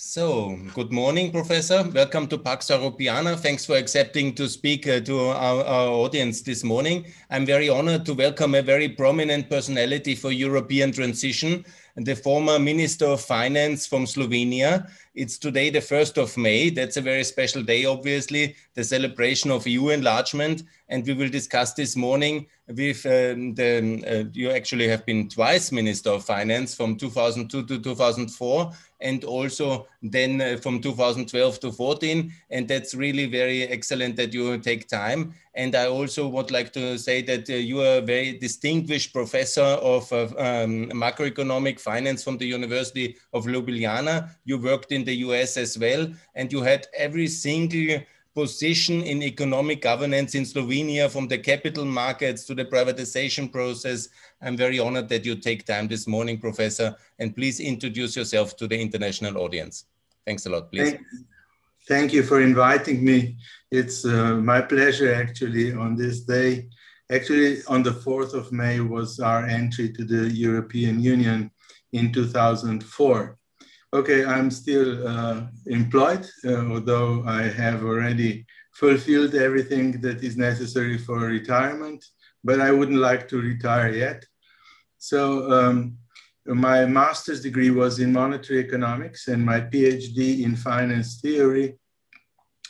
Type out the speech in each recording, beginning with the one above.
So, good morning, Professor. Welcome to Pax Europiana. Thanks for accepting to speak uh, to our, our, audience this morning. I'm very honored to welcome a very prominent personality for European transition, the former Minister of Finance from Slovenia. It's today the 1st of May. That's a very special day, obviously, the celebration of EU enlargement. And we will discuss this morning with um, the, uh, you actually have been twice Minister of Finance from 2002 to 2004 and also then uh, from 2012 to 14. And that's really very excellent that you take time. And I also would like to say that uh, you are a very distinguished professor of uh, um, macroeconomic finance from the University of Ljubljana. You worked in the US as well, and you had every single position in economic governance in Slovenia, from the capital markets to the privatization process. I'm very honored that you take time this morning, Professor, and please introduce yourself to the international audience. Thanks a lot, please. Thank, thank you for inviting me. It's uh, my pleasure, actually, on this day. Actually, on the 4th of May was our entry to the European Union in 2004. Okay, I'm still uh, employed, uh, although I have already fulfilled everything that is necessary for retirement, but I wouldn't like to retire yet. So um, my master's degree was in monetary economics and my PhD in finance theory.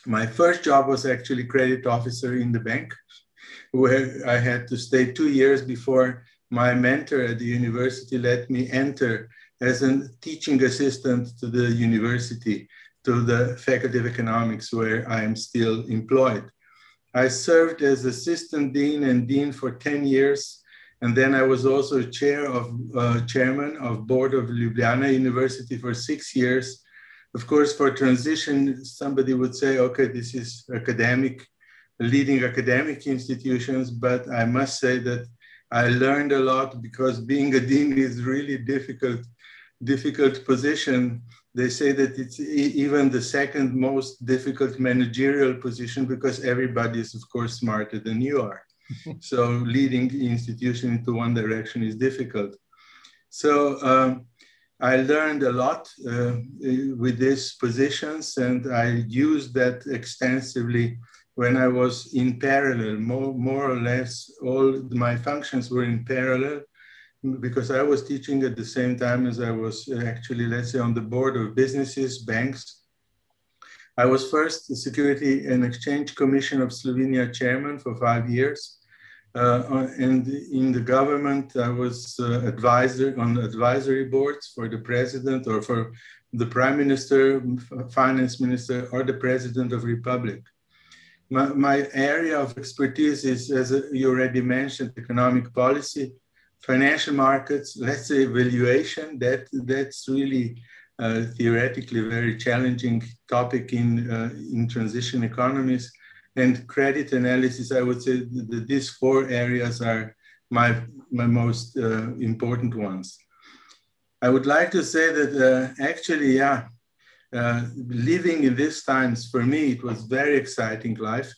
My first job was actually credit officer in the bank, where I had to stay two years before my mentor at the university let me enter as a teaching assistant to the university, to the Faculty of Economics, where I am still employed. I served as assistant dean and dean for 10 years. And then I was also chair of uh, chairman of board of Ljubljana University for six years. Of course, for transition, somebody would say, okay, this is academic, leading academic institutions, but I must say that I learned a lot because being a dean is really difficult difficult position. They say that it's even the second most difficult managerial position because everybody is, of course, smarter than you are. So leading the institution into one direction is difficult. So um, I learned a lot uh, with these positions and I used that extensively when I was in parallel, more, more or less all my functions were in parallel because I was teaching at the same time as I was actually, let's say, on the board of businesses, banks. I was first the Security and Exchange Commission of Slovenia chairman for five years. Uh, and in the government, I was uh, advisor on advisory boards for the president or for the prime minister, finance minister, or the president of republic. My, my area of expertise is, as you already mentioned, economic policy, financial markets, let's say valuation, that, that's really uh, theoretically very challenging topic in, uh, in transition economies. And credit analysis, I would say that these four areas are my, my most uh, important ones. I would like to say that uh, actually, yeah, uh, living in these times, for me, it was very exciting life.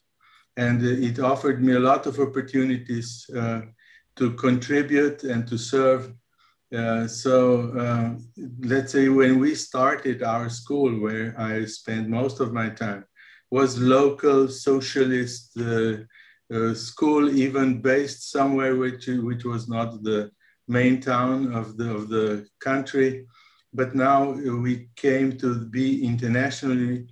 And it offered me a lot of opportunities uh, to contribute and to serve. Uh, so uh, let's say when we started our school, where I spent most of my time, was local socialist uh, uh school, even based somewhere which which was not the main town of the of the country. But now we came to be internationally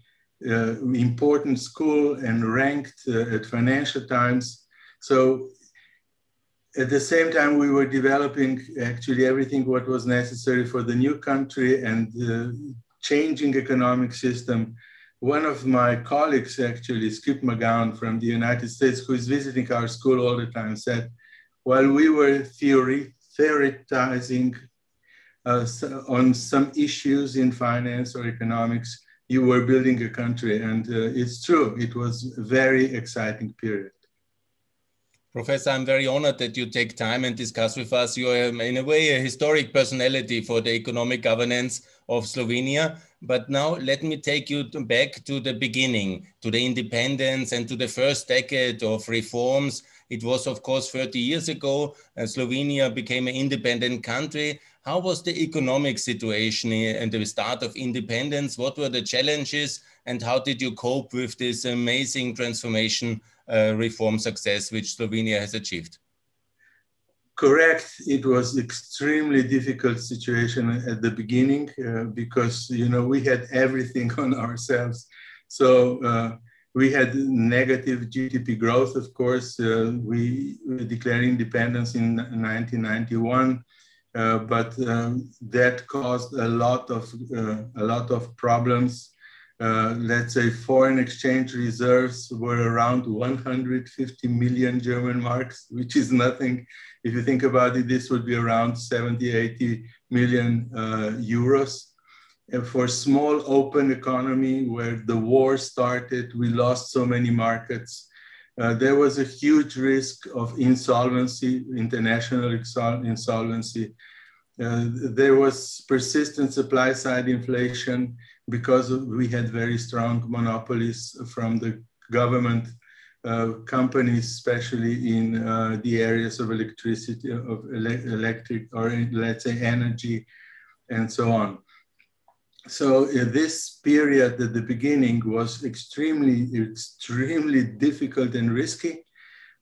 uh, important school and ranked at Financial Times. So at the same time, we were developing actually everything what was necessary for the new country and the changing economic system. One of my colleagues, actually, Skip McGowan from the United States, who is visiting our school all the time, said, while we were theory, theorizing uh, on some issues in finance or economics, you were building a country. And uh, it's true, it was a very exciting period. Professor, I'm very honored that you take time and discuss with us. You are, in a way, a historic personality for the economic governance of Slovenia. But now let me take you back to the beginning, to the independence and to the first decade of reforms. It was, of course, 30 years ago. Uh, Slovenia became an independent country. How was the economic situation and the start of independence? What were the challenges and how did you cope with this amazing transformation reform success which Slovenia has achieved? Correct. It was extremely difficult situation at the beginning uh, because you know we had everything on ourselves. So uh, we had negative GDP growth. Of course, uh, we declared independence in 1991, uh, but um, that caused a lot of uh, a lot of problems uh, let's say foreign exchange reserves were around 150 million German marks, which is nothing. If you think about it, this would be around 70, 80 million uh, euros. And for a small open economy where the war started, we lost so many markets. Uh, there was a huge risk of insolvency, international insolvency. Uh, there was persistent supply side inflation because we had very strong monopolies from the government uh, companies, especially in uh, the areas of electricity, of ele electric, or let's say energy, and so on. So uh, this period at the beginning was extremely, extremely difficult and risky,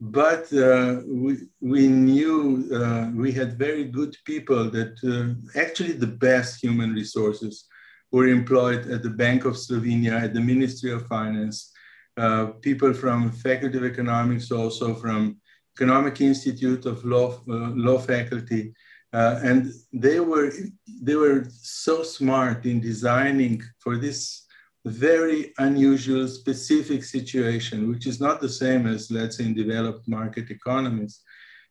but uh, we, we knew uh, we had very good people that uh, actually the best human resources were employed at the Bank of Slovenia, at the Ministry of Finance, uh, people from Faculty of Economics, also from Economic Institute of Law, uh, law faculty. Uh, and they were, they were so smart in designing for this very unusual, specific situation, which is not the same as, let's say, in developed market economies.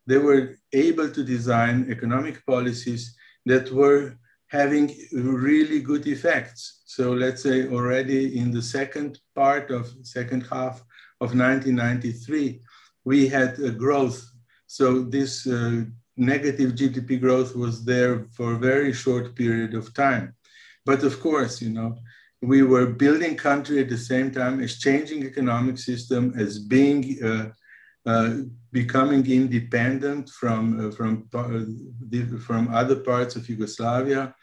They were able to design economic policies that were having really good effects. So let's say already in the second part of second half of 1993, we had a growth. So this uh, negative GDP growth was there for a very short period of time. But of course, you know, we were building country at the same time, as changing economic system as being uh, becoming independent from uh, from uh, from other parts of Yugoslavia,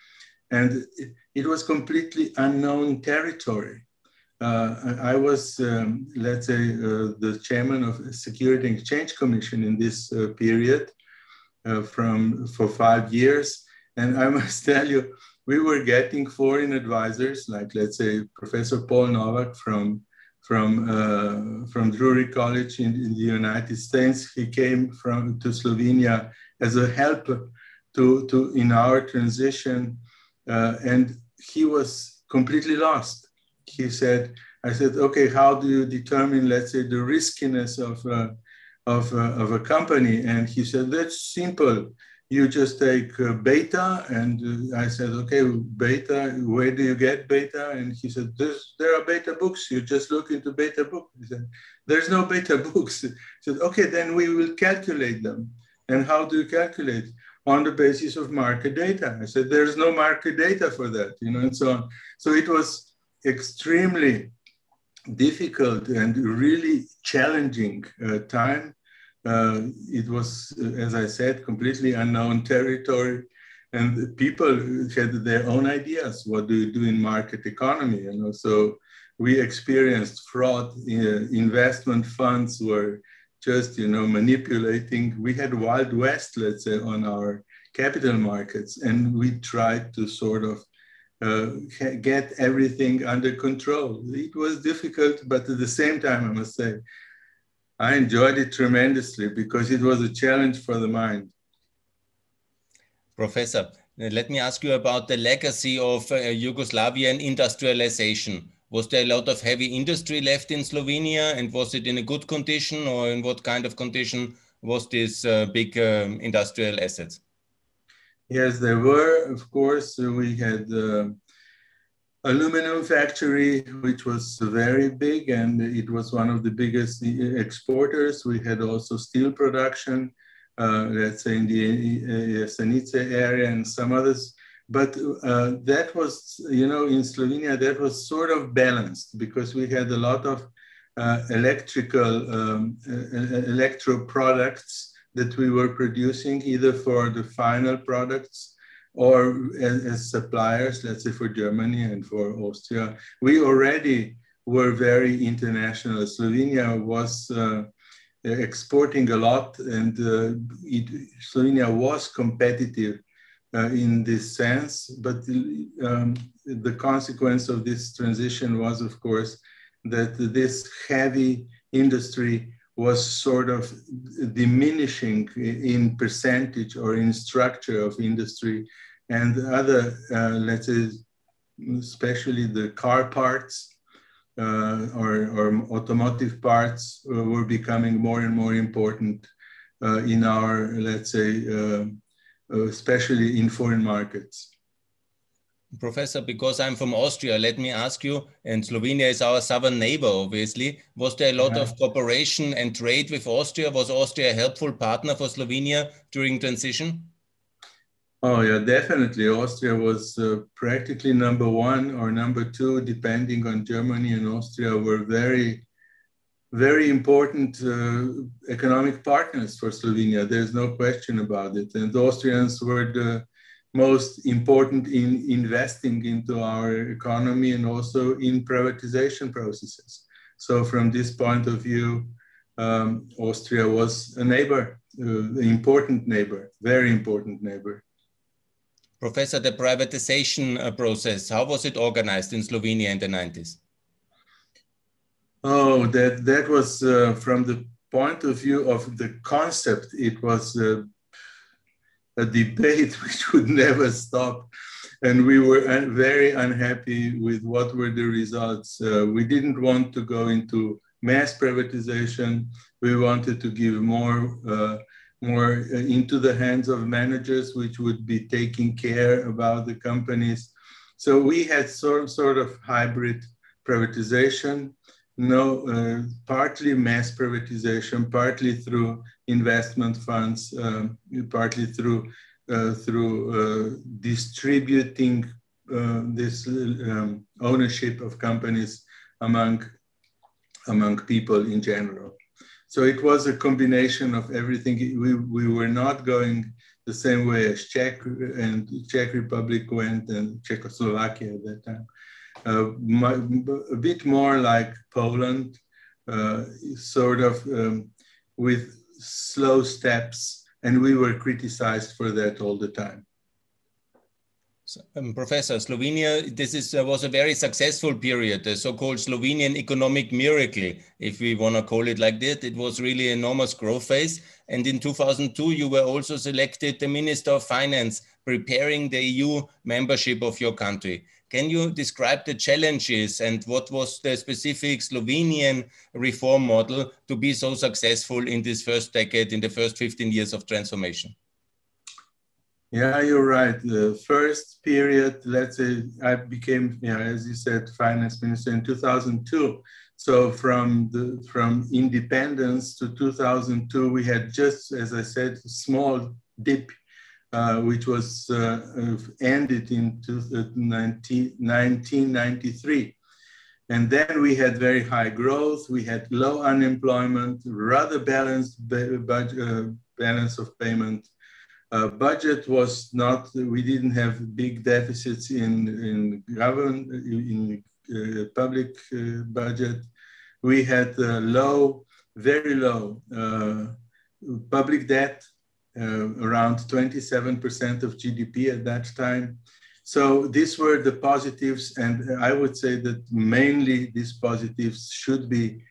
and it, it was completely unknown territory. Uh, I was, um, let's say, uh, the chairman of Security and Exchange Commission in this uh, period from for five years, and I must tell you, we were getting foreign advisors, like let's say Professor Paul Novak from from uh, from Drury College in, in, the United States. He came from to Slovenia as a helper to, to in our transition, uh, and he was completely lost. He said, "I said, okay, how do you determine, let's say, the riskiness of uh, of, uh, of a company?" And he said, "That's simple you just take uh, beta and uh, i said okay beta where do you get beta? And he said there are beta books. You just look into beta book. He said there's no beta books. He said okay then we will calculate them. And how do you calculate? On the basis of market data. I said there's no market data for that you know and so on. So it was extremely difficult and really challenging uh, time uh, it was, as I said, completely unknown territory. And people had their own ideas. What do you do in market economy? You know, so we experienced fraud. Uh, investment funds were just, you know, manipulating. We had Wild West, let's say, on our capital markets, and we tried to sort of uh, get everything under control. It was difficult, but at the same time, I must say, I enjoyed it tremendously because it was a challenge for the mind. Professor, let me ask you about the legacy of uh, Yugoslavian industrialization. Was there a lot of heavy industry left in Slovenia and was it in a good condition or in what kind of condition was this uh, big um, industrial assets? Yes, there were. Of course, we had uh, aluminum factory, which was very big and it was one of the biggest exporters. We had also steel production, uh, let's say in the uh, area and some others. But uh, that was, you know, in Slovenia, that was sort of balanced because we had a lot of uh, electrical, um, electro products that we were producing either for the final products or as, as, suppliers, let's say for Germany and for Austria, we already were very international. Slovenia was uh, exporting a lot, and uh, it, Slovenia was competitive uh, in this sense. But um, the consequence of this transition was, of course, that this heavy industry was sort of diminishing in percentage or in structure of industry and other, uh, let's say, especially the car parts uh, or, or, automotive parts uh, were becoming more and more important uh, in our, let's say, uh, uh, especially in foreign markets. Professor, because I'm from Austria, let me ask you, and Slovenia is our southern neighbor, obviously. Was there a lot yeah. of cooperation and trade with Austria? Was Austria a helpful partner for Slovenia during transition? Oh, yeah, definitely. Austria was uh, practically number one or number two, depending on Germany and Austria, were very, very important uh, economic partners for Slovenia. There's no question about it. And the Austrians were the most important in investing into our economy and also in privatization processes. So from this point of view, um, Austria was a neighbor, uh, important neighbor, very important neighbor. Professor, the privatization uh, process, how was it organized in Slovenia in the 90s? Oh, that, that was uh, from the point of view of the concept, it was uh, a debate which would never stop. And we were very unhappy with what were the results. Uh, we didn't want to go into mass privatization. We wanted to give more, uh, more uh, into the hands of managers, which would be taking care about the companies. So we had sort, sort of hybrid privatization no, uh, partly mass privatization, partly through investment funds, um, partly through uh, through uh, distributing uh, this um, ownership of companies among among people in general. So it was a combination of everything. We, we were not going the same way as Czech and Czech Republic went and Czechoslovakia at that time uh, a bit more like Poland, uh, sort of um, with slow steps, and we were criticized for that all the time. Um, Professor, Slovenia, this is, uh, was a very successful period, the so-called Slovenian economic miracle, if we want to call it like that. It was really enormous growth phase. And in 2002, you were also selected the Minister of Finance, preparing the EU membership of your country. Can you describe the challenges and what was the specific Slovenian reform model to be so successful in this first decade, in the first 15 years of transformation? Yeah, you're right. The first period, let's say, I became, yeah, as you said, finance minister in 2002. So from the from independence to 2002, we had just, as I said, small dip which was uh, ended in 1993. And then we had very high growth, we had low unemployment, rather balanced budget, uh, balance of payment. Uh, budget was not, we didn't have big deficits in, in government, in uh, public uh, budget. We had low, very low public debt uh, around 27% of GDP at that time. So these were the positives, and I would say that mainly these positives should be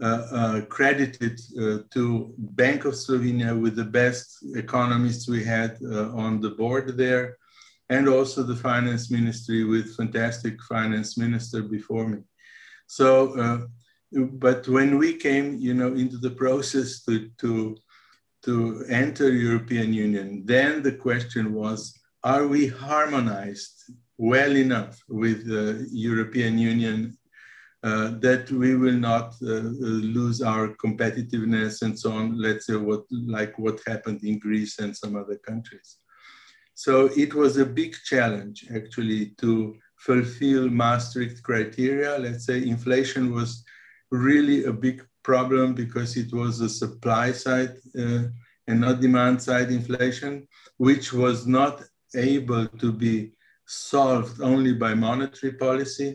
uh, uh, credited uh, to Bank of Slovenia with the best economists we had uh, on the board there, and also the finance ministry with fantastic finance minister before me. So, uh, but when we came, you know, into the process to, to to enter European Union, then the question was, are we harmonized well enough with the European Union uh, that we will not uh, lose our competitiveness and so on, let's say what, like what happened in Greece and some other countries. So it was a big challenge actually to fulfill Maastricht criteria. Let's say inflation was really a big problem because it was a supply side uh, and not demand side inflation, which was not able to be solved only by monetary policy.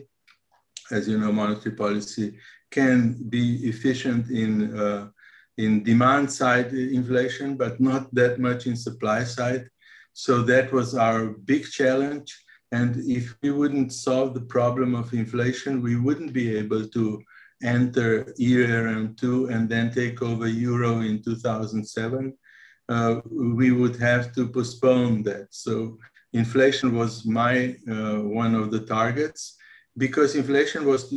As you know, monetary policy can be efficient in, uh, in demand side inflation, but not that much in supply side. So that was our big challenge. And if we wouldn't solve the problem of inflation, we wouldn't be able to enter ERM2 and then take over Euro in 2007. Uh, we would have to postpone that. So inflation was my uh, one of the targets because inflation was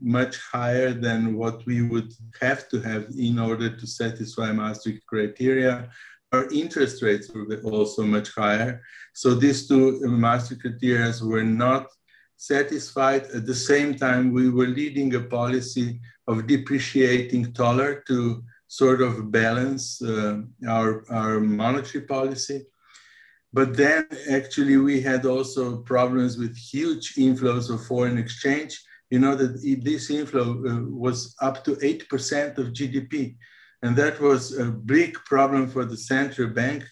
much higher than what we would have to have in order to satisfy Maastricht criteria. Our interest rates were also much higher. So these two Maastricht criteria were not satisfied. At the same time, we were leading a policy of depreciating tolar to sort of balance uh, our, our monetary policy. But then actually we had also problems with huge inflows of foreign exchange. You know that this inflow uh, was up to 8% of GDP. And that was a big problem for the central bank,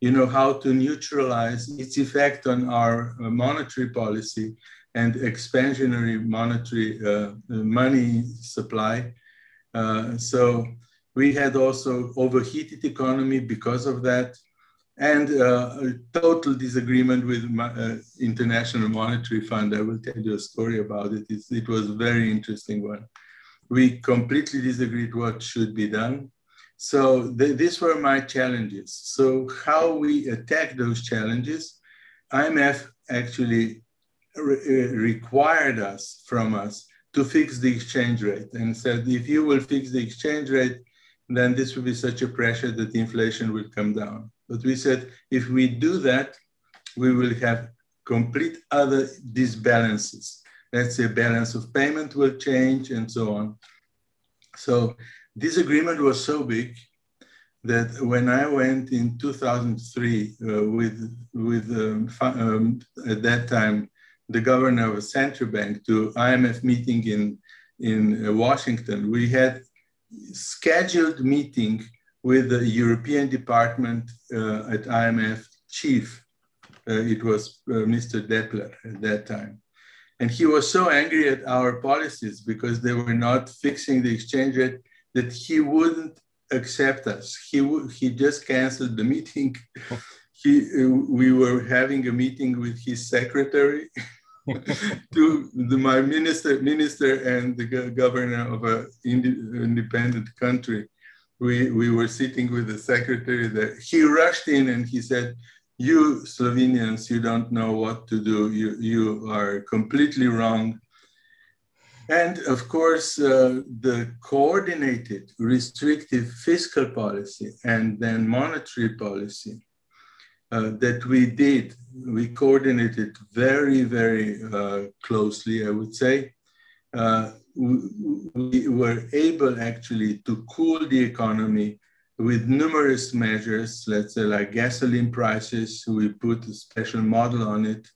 you know, how to neutralize its effect on our uh, monetary policy and expansionary monetary uh, money supply. Uh, so we had also overheated economy because of that and uh, a total disagreement with International Monetary Fund. I will tell you a story about it. It's, it was a very interesting one. We completely disagreed what should be done. So th these were my challenges. So how we attack those challenges, IMF actually re uh, required us from us to fix the exchange rate and said, if you will fix the exchange rate, then this will be such a pressure that the inflation will come down. But we said if we do that, we will have complete other disbalances. Let's say balance of payment will change and so on. So this agreement was so big that when I went in 2003 uh, with, with um, um, at that time, the governor of a central bank to IMF meeting in, in uh, Washington, we had scheduled meeting with the European Department uh, at IMF chief. Uh, it was uh, Mr. Deppler at that time. And he was so angry at our policies because they were not fixing the exchange rate that he wouldn't accept us. He, he just canceled the meeting. he, we were having a meeting with his secretary to the, my minister, minister and the governor of an independent country we, we were sitting with the secretary there. He rushed in and he said, you Slovenians, you don't know what to do. You, you are completely wrong. And of course, uh, the coordinated restrictive fiscal policy and then monetary policy that we did, we coordinated very, very uh, closely, I would say. Uh, we were able actually to cool the economy with numerous measures, let's say like gasoline prices, we put a special model on it,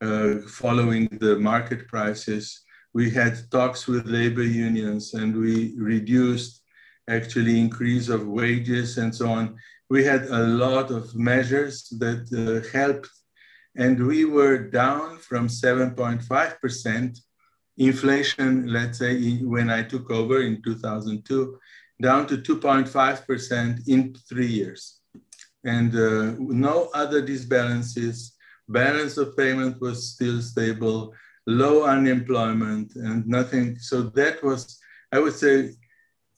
uh, following the market prices. We had talks with labor unions and we reduced actually increase of wages and so on. We had a lot of measures that uh, helped and we were down from 7.5% inflation, let's say when I took over in 2002, down to 2.5% in three years. And uh, no other disbalances, balance of payment was still stable, low unemployment and nothing. So that was, I would say,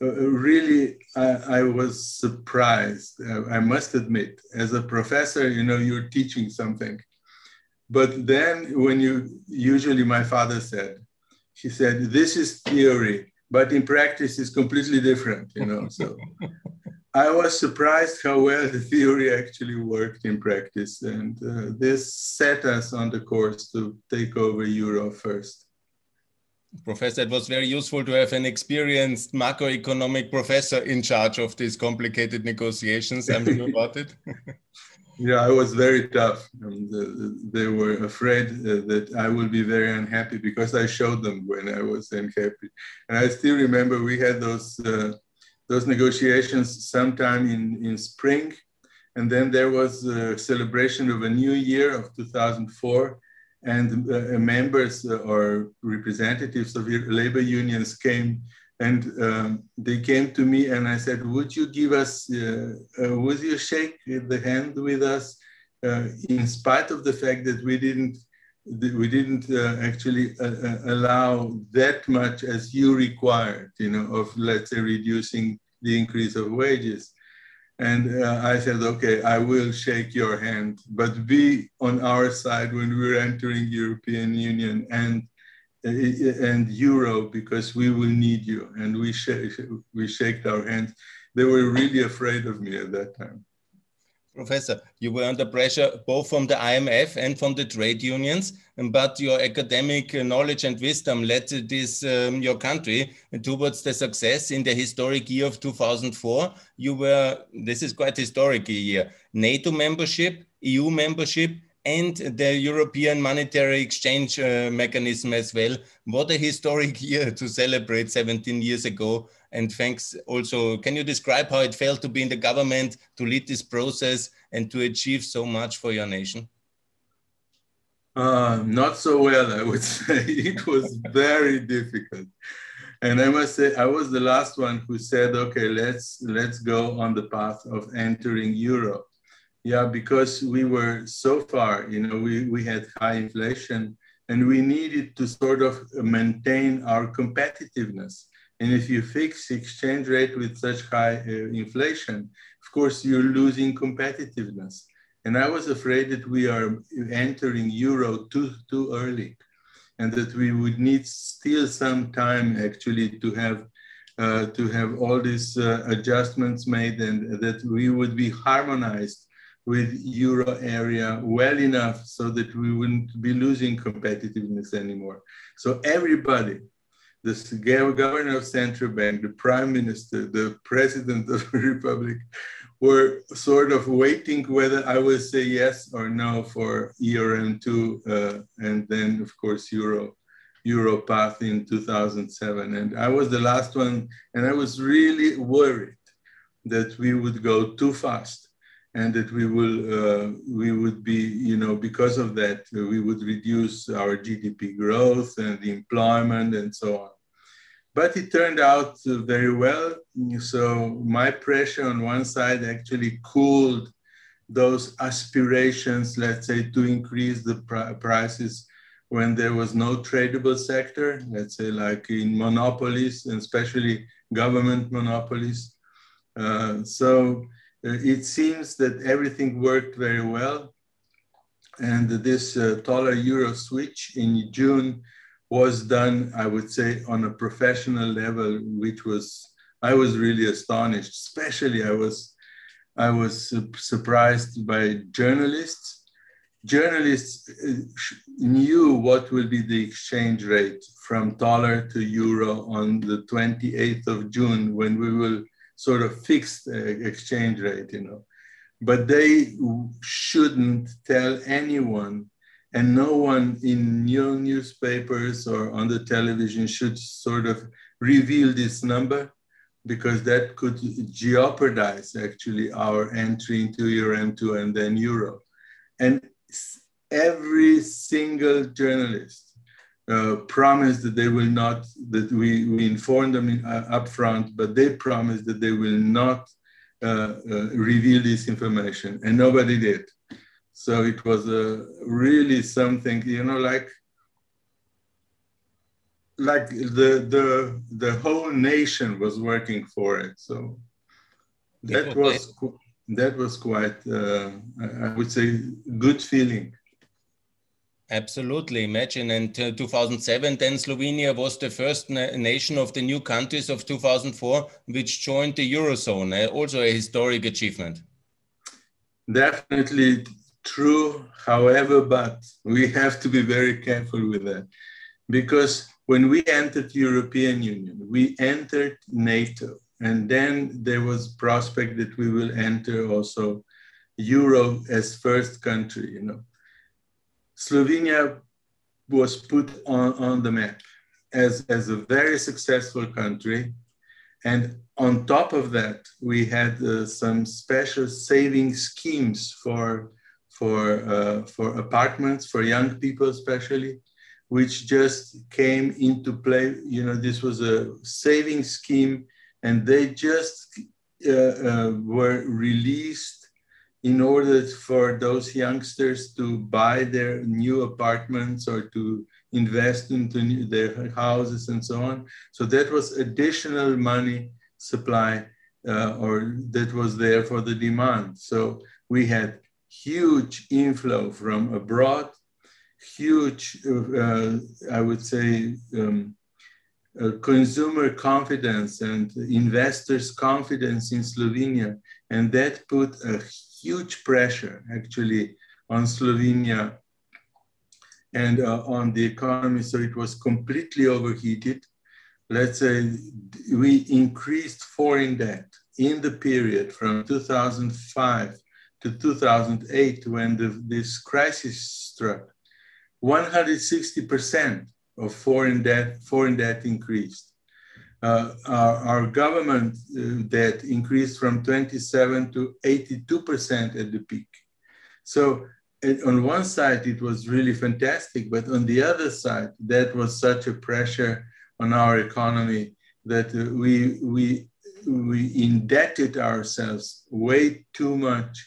really, I, I, was surprised. Uh, I must admit, as a professor, you know, you're teaching something. But then when you, usually my father said, he said, this is theory, but in practice it's completely different, you know. So I was surprised how well the theory actually worked in practice. And uh, this set us on the course to take over Euro first. Professor, it was very useful to have an experienced macroeconomic professor in charge of these complicated negotiations. I'm sure about it. Yeah, I was very tough. And, uh, they were afraid uh, that I will be very unhappy because I showed them when I was unhappy. And I still remember we had those uh, those negotiations sometime in, in spring. And then there was a celebration of a new year of 2004 and uh, members or representatives of labor unions came and um, they came to me and I said, would you give us, uh, uh, would you shake the hand with us uh, in spite of the fact that we didn't, we didn't uh, actually uh, uh, allow that much as you required, you know, of let's say reducing the increase of wages. And uh, I said, okay, I will shake your hand, but be on our side when we're entering European Union and uh, and euro because we will need you and we shake we shaked our hands they were really afraid of me at that time professor you were under pressure both from the imf and from the trade unions but your academic knowledge and wisdom led this um, your country towards the success in the historic year of 2004 you were this is quite historic year nato membership eu membership and the European Monetary Exchange uh, Mechanism as well. What a historic year to celebrate 17 years ago. And thanks also, can you describe how it felt to be in the government, to lead this process, and to achieve so much for your nation? Uh, not so well, I would say. It was very difficult. And I must say, I was the last one who said, okay, let's, let's go on the path of entering Europe yeah, because we were so far, you know, we, we had high inflation and we needed to sort of maintain our competitiveness. And if you fix exchange rate with such high uh, inflation, of course, you're losing competitiveness. And I was afraid that we are entering euro too, too early and that we would need still some time actually to have uh, to have all these uh, adjustments made and that we would be harmonized with euro area well enough so that we wouldn't be losing competitiveness anymore. So everybody, the governor of central bank, the prime minister, the president of the republic, were sort of waiting whether I would say yes or no for ERM2, uh, and then of course Euro, Euro path in 2007. And I was the last one, and I was really worried that we would go too fast and that we will uh, we would be you know because of that we would reduce our GDP growth and the employment and so on. But it turned out very well. So my pressure on one side actually cooled those aspirations, let's say, to increase the pr prices when there was no tradable sector, let's say like in monopolies, and especially government monopolies. Uh, so it seems that everything worked very well. And this uh, tolar euro switch in June was done, I would say, on a professional level, which was, I was really astonished. Especially, I was, I was surprised by journalists. Journalists uh, knew what will be the exchange rate from tolar to euro on the 28th of June when we will sort of fixed uh, exchange rate, you know. But they shouldn't tell anyone, and no one in new newspapers or on the television should sort of reveal this number because that could jeopardize actually our entry into ERM2 and then Euro. And every single journalist uh, promise that they will not, that we, we inform them in, uh, upfront, but they promise that they will not uh, uh, reveal this information, and nobody did. So it was uh, really something, you know, like like the the the whole nation was working for it. So that was that was quite, uh, I would say, good feeling. Absolutely. Imagine in 2007, then Slovenia was the first na nation of the new countries of 2004 which joined the Eurozone. Uh, also a historic achievement. Definitely true. However, but we have to be very careful with that because when we entered European Union, we entered NATO, and then there was prospect that we will enter also Euro as first country, you know Slovenia was put on, on the map as, as a very successful country. And on top of that, we had uh, some special saving schemes for, for, uh, for apartments, for young people especially, which just came into play. You know, this was a saving scheme, and they just uh, uh were released in order for those youngsters to buy their new apartments or to invest into new, their houses and so on. So that was additional money supply uh, or that was there for the demand. So we had huge inflow from abroad, huge, uh, I would say, um, uh, consumer confidence and investors' confidence in Slovenia. And that put a huge pressure actually on Slovenia and uh, on the economy. So it was completely overheated. Let's say we increased foreign debt in the period from 2005 to 2008 when the, this crisis struck. 160% of foreign debt, foreign debt increased. Uh, our, our, government uh, debt increased from 27 to 82% at the peak. So it, on one side, it was really fantastic, but on the other side, that was such a pressure on our economy that uh, we, we, we indebted ourselves way too much.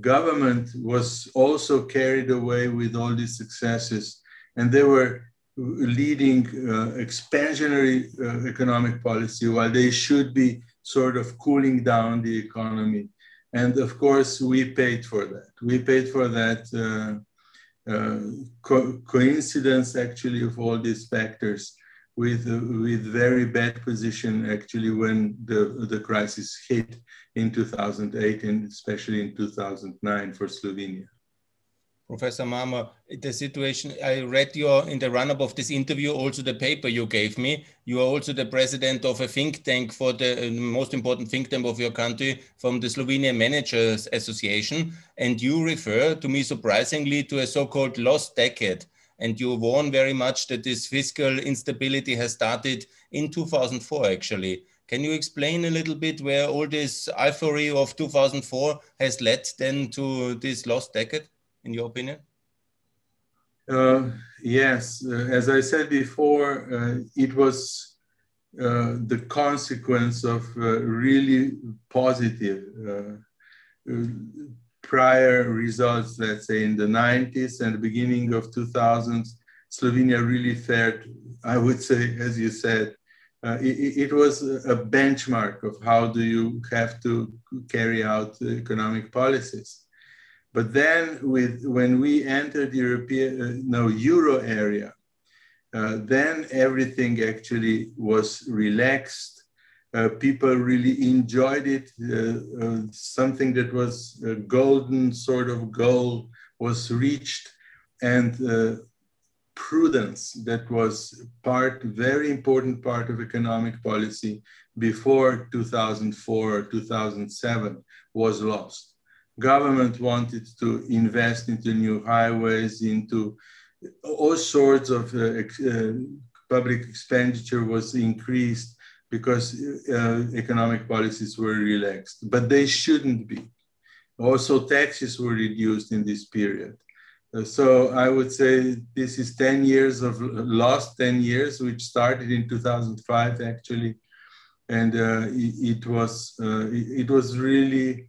Government was also carried away with all these successes, and they were leading uh, expansionary uh, economic policy while they should be sort of cooling down the economy and of course, we paid for that. We paid for that uh, co coincidence, actually, of all these factors with, with very bad position, actually, when the, the crisis hit in 2008 and especially in 2009 for Slovenia. Professor Mramor, the situation, I read your, in the run-up of this interview, also the paper you gave me. You are also the president of a think tank for the uh, most important think tank of your country from the Slovenian Managers Association. And you refer, to me surprisingly, to a so-called lost decade. And you warn very much that this fiscal instability has started in 2004, actually. Can you explain a little bit where all this euphoria of 2004 has led then to this lost decade? In your opinion? Uh, yes, uh, as I said before, uh, it was uh, the consequence of uh, really positive uh, prior results, let's say in the 90s and the beginning of 2000s. Slovenia really fared, I would say, as you said, it, it, was a benchmark of how do you have to carry out economic policies. But then, with when we entered the European, uh, no euro area, uh, then everything actually was relaxed. Uh, people really enjoyed it. Uh, uh, something that was a golden sort of goal was reached, and uh, prudence that was part, very important part of economic policy before 2004 or 2007 was lost government wanted to invest into new highways, into all sorts of uh, uh, public expenditure was increased because uh, economic policies were relaxed, but they shouldn't be. Also, taxes were reduced in this period. Uh, so I would say this is 10 years of lost 10 years, which started in 2005 actually, and uh, it, it, was uh, it, it was really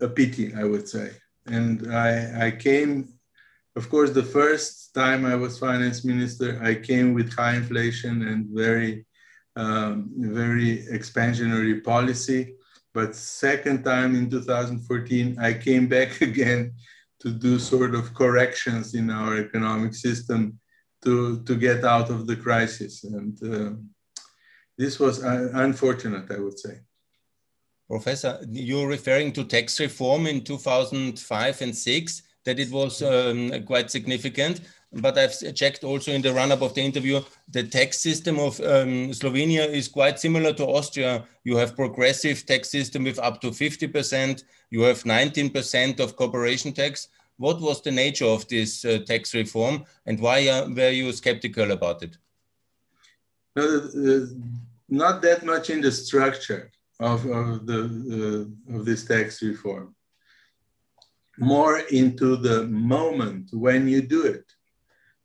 a pity, I would say. And I, I came, of course, the first time I was finance minister, I came with high inflation and very, um, very expansionary policy. But second time in 2014, I came back again to do sort of corrections in our economic system to, to get out of the crisis. And uh, this was uh, unfortunate, I would say. Professor, you're referring to tax reform in 2005 and 6, that it was um, quite significant. But I've checked also in the run-up of the interview, the tax system of um, Slovenia is quite similar to Austria. You have progressive tax system with up to 50%. You have 19% of corporation tax. What was the nature of this uh, tax reform and why uh, were you skeptical about it? No, the, not that much in the structure of, of, the, uh, of this tax reform, more into the moment when you do it.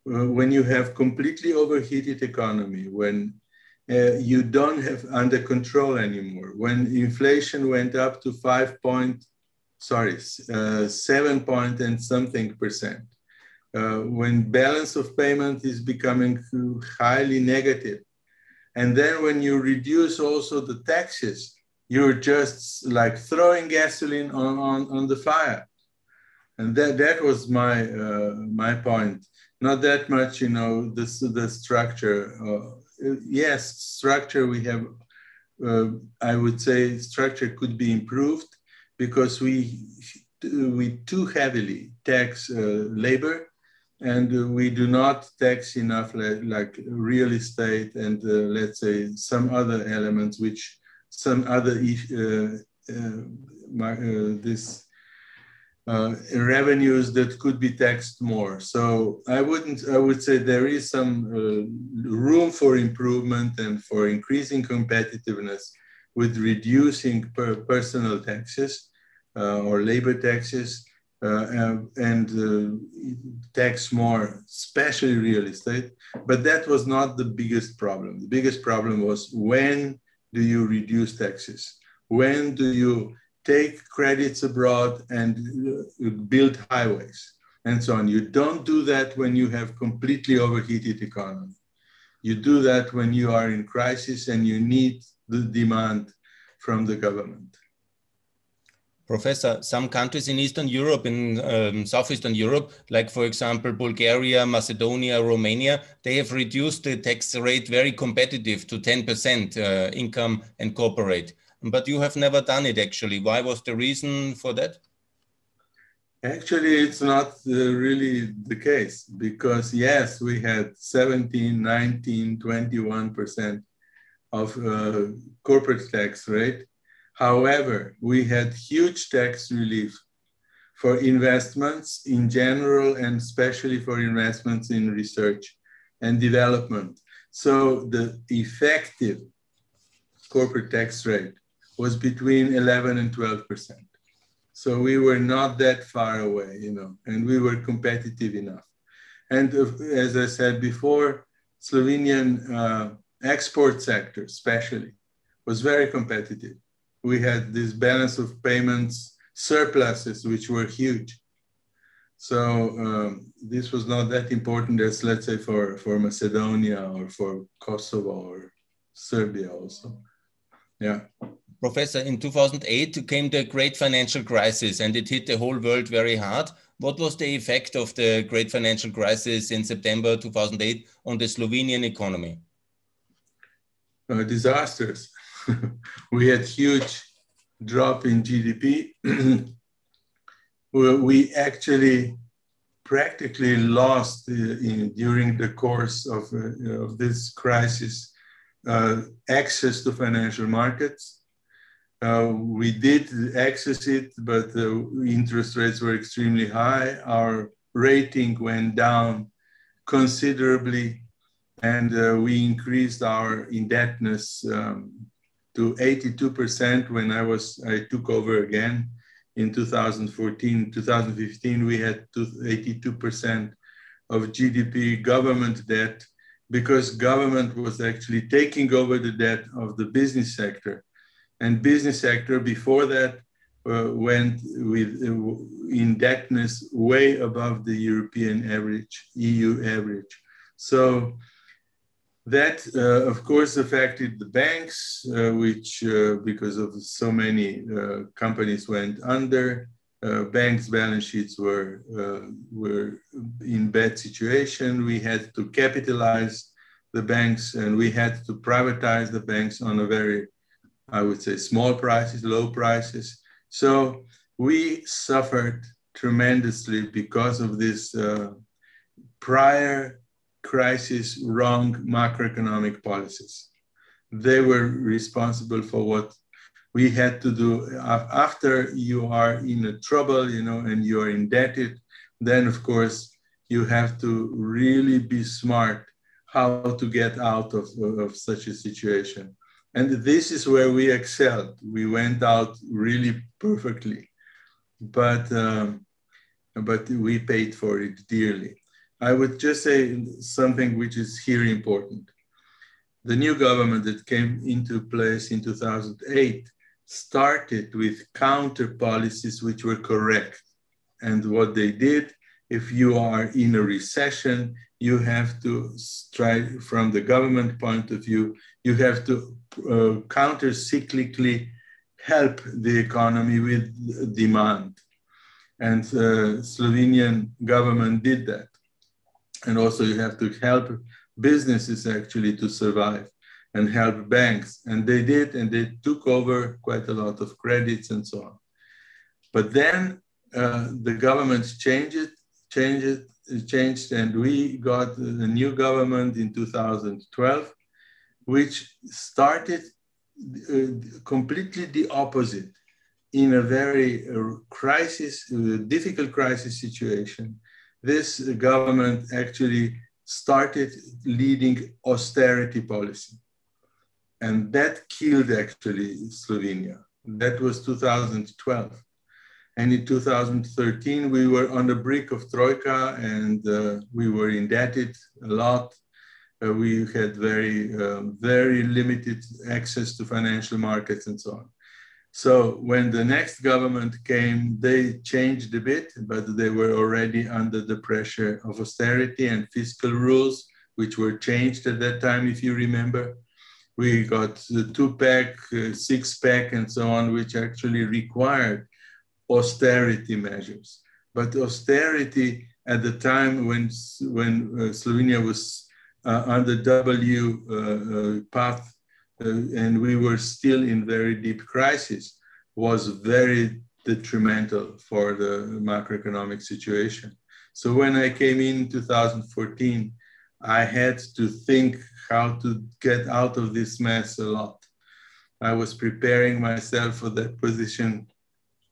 Uh, when you have completely overheated economy, when uh, you don't have under control anymore, when inflation went up to five point, sorry, uh, seven point and something percent, uh, when balance of payment is becoming highly negative, and then when you reduce also the taxes, you're just like throwing gasoline on, on, on the fire. And that, that was my, uh, my point. Not that much, you know, this, the structure. Uh, yes, structure we have, uh, I would say structure could be improved because we, we too heavily tax uh, labor and we do not tax enough like, real estate and uh, let's say some other elements which some other uh, uh, uh, this revenues that could be taxed more. So I wouldn't. I would say there is some room for improvement and for increasing competitiveness with reducing per personal taxes or labor taxes. Uh, and uh, tax more, especially real estate. But that was not the biggest problem. The biggest problem was when do you reduce taxes? When do you take credits abroad and uh, build highways and so on? You don't do that when you have completely overheated economy. You do that when you are in crisis and you need the demand from the government. Professor, some countries in Eastern Europe, in um, Southeastern Europe, like for example, Bulgaria, Macedonia, Romania, they have reduced the tax rate very competitive to 10% uh, income and corporate. But you have never done it actually. Why was the reason for that? Actually, it's not uh, really the case because yes, we had 17, 19, 21% of uh, corporate tax rate However, we had huge tax relief for investments in general and especially for investments in research and development. So the effective corporate tax rate was between 11 and 12 percent. So we were not that far away, you know, and we were competitive enough. And as I said before, Slovenian uh, export sector, especially, was very competitive we had this balance of payments surpluses, which were huge. So um, this was not that important as, let's say, for, for Macedonia or for Kosovo or Serbia also. Yeah. Professor, in 2008 came the great financial crisis and it hit the whole world very hard. What was the effect of the great financial crisis in September 2008 on the Slovenian economy? Uh, disasters. we had huge drop in GDP. we actually practically lost uh, in, during the course of, uh, of this crisis uh, access to financial markets. Uh, we did access it, but the interest rates were extremely high. Our rating went down considerably, and uh, we increased our indebtedness um, to 82% when I was I took over again in 2014. 2015 we had 82% of GDP government debt because government was actually taking over the debt of the business sector, and business sector before that uh, went with uh, indebtedness way above the European average, EU average. So that, uh, of course, affected the banks, uh, which, uh, because of so many uh, companies went under, uh, banks' balance sheets were, uh, were in bad situation. We had to capitalize the banks and we had to privatize the banks on a very, I would say, small prices, low prices. So we suffered tremendously because of this prior crisis wrong macroeconomic policies. They were responsible for what we had to do after you are in trouble, you know, and you are indebted. Then, of course, you have to really be smart how to get out of, of such a situation. And this is where we excelled. We went out really perfectly, but, um, but we paid for it dearly. I would just say something which is here important. The new government that came into place in 2008 started with counter policies which were correct. And what they did, if you are in a recession, you have to try from the government point of view, you have to uh, counter cyclically help the economy with demand. And uh, Slovenian government did that. And also you have to help businesses actually to survive and help banks. And they did, and they took over quite a lot of credits and so on. But then uh, the government changed it, changed it, changed, and we got a new government in 2012, which started uh, completely the opposite in a very uh, crisis, uh, difficult crisis situation. This government actually started leading austerity policy. And that killed actually Slovenia. That was 2012. And in 2013, we were on the brink of Troika and uh, we were indebted a lot. Uh, we had very, uh, very limited access to financial markets and so on. So when the next government came, they changed a bit, but they were already under the pressure of austerity and fiscal rules, which were changed at that time, if you remember. We got the two pack, uh, six pack, and so on, which actually required austerity measures. But austerity at the time when, when uh, Slovenia was uh, the W uh, uh path and we were still in very deep crisis was very detrimental for the macroeconomic situation. So when I came in 2014, I had to think how to get out of this mess a lot. I was preparing myself for that position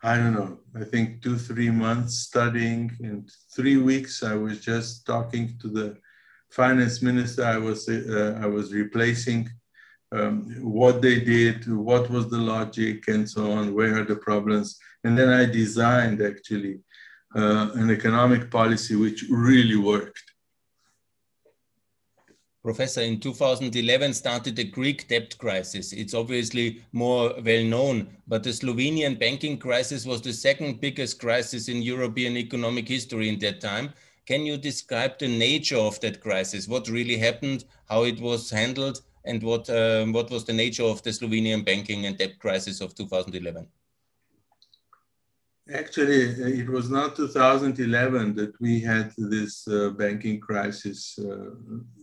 I don't know, I think two, three months studying. and three weeks, I was just talking to the finance minister I was, uh, I was replacing, um, what they did, what was the logic, and so on, where are the problems. And then I designed actually uh, an economic policy which really worked. Professor, in 2011 started the Greek debt crisis. It's obviously more well known, but the Slovenian banking crisis was the second biggest crisis in European economic history in that time. Can you describe the nature of that crisis? What really happened, how it was handled, and what, um, what was the nature of the Slovenian banking and debt crisis of 2011? Actually, it was not 2011 that we had this uh, banking crisis. Uh,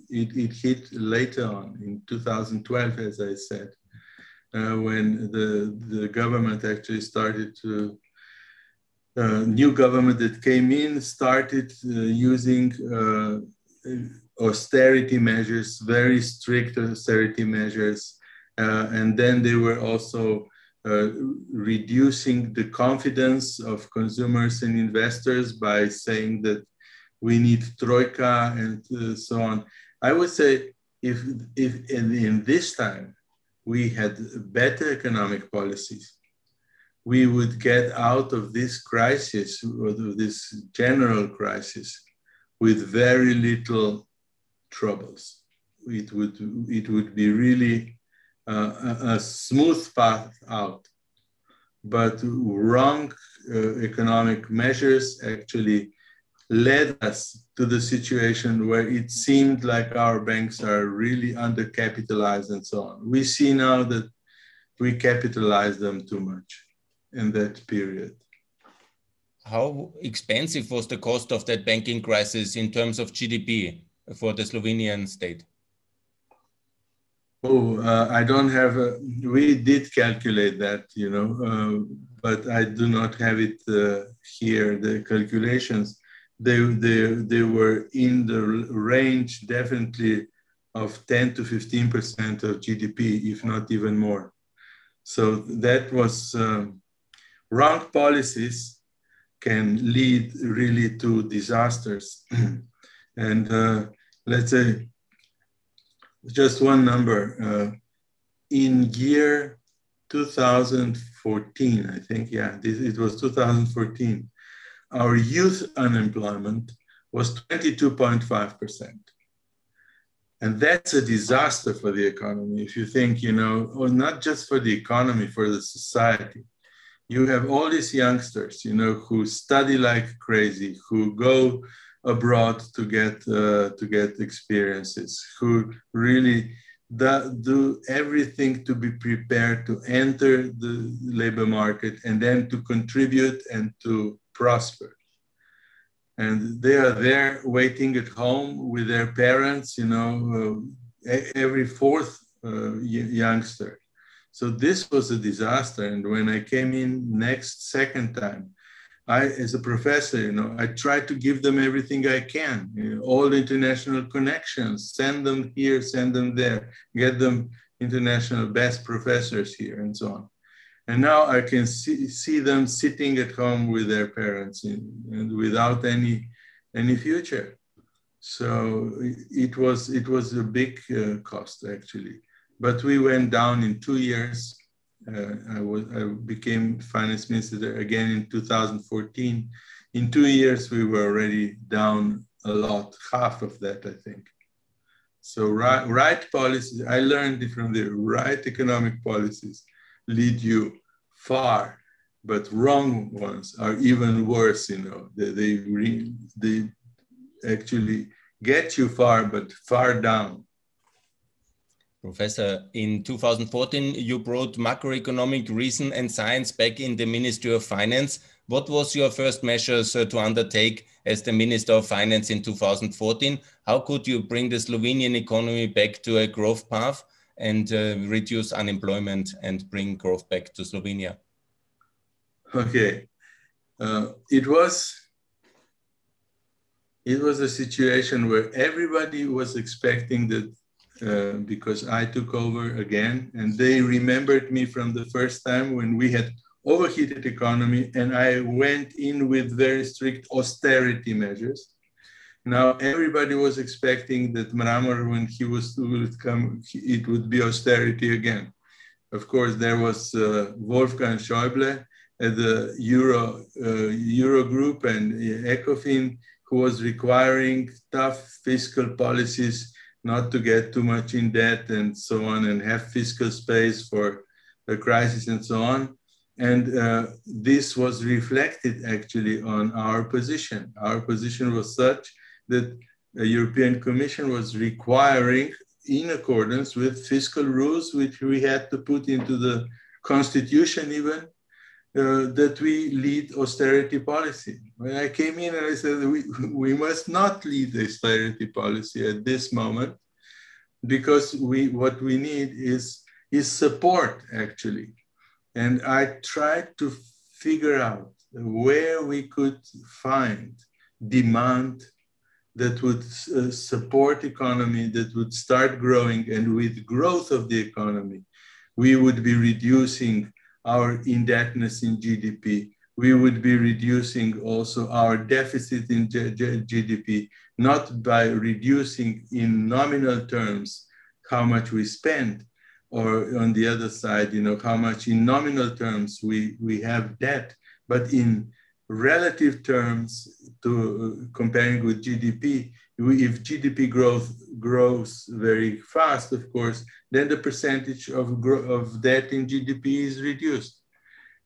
it, it hit later on in 2012, as I said, uh, when the, the government actually started to, uh, new government that came in started uh, using uh, austerity measures, very strict austerity measures. Uh, and then they were also uh, reducing the confidence of consumers and investors by saying that we need troika and uh, so on. I would say if, if in, in this time we had better economic policies, we would get out of this crisis, or this general crisis, with very little troubles. It would, it would be really uh, a, a, smooth path out. But wrong uh, economic measures actually led us to the situation where it seemed like our banks are really undercapitalized and so on. We see now that we capitalized them too much in that period. How expensive was the cost of that banking crisis in terms of GDP for the Slovenian state? Oh, uh, I don't have. A, we did calculate that, you know, uh, but I do not have it uh, here. The calculations they, they, they were in the range definitely of 10 to 15% of GDP, if not even more. So that was um, wrong policies can lead really to disasters. and uh, let's say just one number. Uh, in year 2014, I think, yeah, this, it was 2014, our youth unemployment was 22.5%. And that's a disaster for the economy. If you think, you know, or not just for the economy, for the society. You have all these youngsters, you know, who study like crazy, who go abroad to get uh, to get experiences, who really do, everything to be prepared to enter the labor market and then to contribute and to prosper. And they are there waiting at home with their parents, you know, uh, every fourth uh, youngster. So this was a disaster. And when I came in next second time, I, as a professor, you know, I try to give them everything I can, you know, all international connections, send them here, send them there, get them international best professors here, and so on. And now I can see, see them sitting at home with their parents in, and without any any future. So it was it was a big uh, cost actually, but we went down in two years Uh, I, was, I became finance minister again in 2014. In two years, we were already down a lot, half of that, I think. So right, right policies, I learned from the right economic policies lead you far, but wrong ones are even worse, you know, they, they, re, they actually get you far, but far down. Professor, in 2014, you brought macroeconomic reason and science back in the Ministry of Finance. What was your first measures uh, to undertake as the Minister of Finance in 2014? How could you bring the Slovenian economy back to a growth path and uh, reduce unemployment and bring growth back to Slovenia? Okay, uh, it was it was a situation where everybody was expecting that uh, because I took over again, and they remembered me from the first time when we had overheated economy, and I went in with very strict austerity measures. Now everybody was expecting that Mramor, when he was would come, it would be austerity again. Of course, there was uh, Wolfgang Schäuble at the Euro uh, Euro Group and Ecofin, who was requiring tough fiscal policies not to get too much in debt and so on, and have fiscal space for a crisis and so on. And uh, this was reflected actually on our position. Our position was such that the European Commission was requiring, in accordance with fiscal rules, which we had to put into the constitution even, uh, that we lead austerity policy. When I came in and I said, we, we must not lead austerity policy at this moment because we, what we need is, is support actually. And I tried to figure out where we could find demand that would uh, support economy, that would start growing. And with growth of the economy, we would be reducing our indebtedness in GDP. We would be reducing also our deficit in G GDP, not by reducing in nominal terms how much we spend, or on the other side, you know, how much in nominal terms we, we have debt, but in relative terms to comparing with GDP, if GDP growth grows very fast, of course, then the percentage of, of debt in GDP is reduced.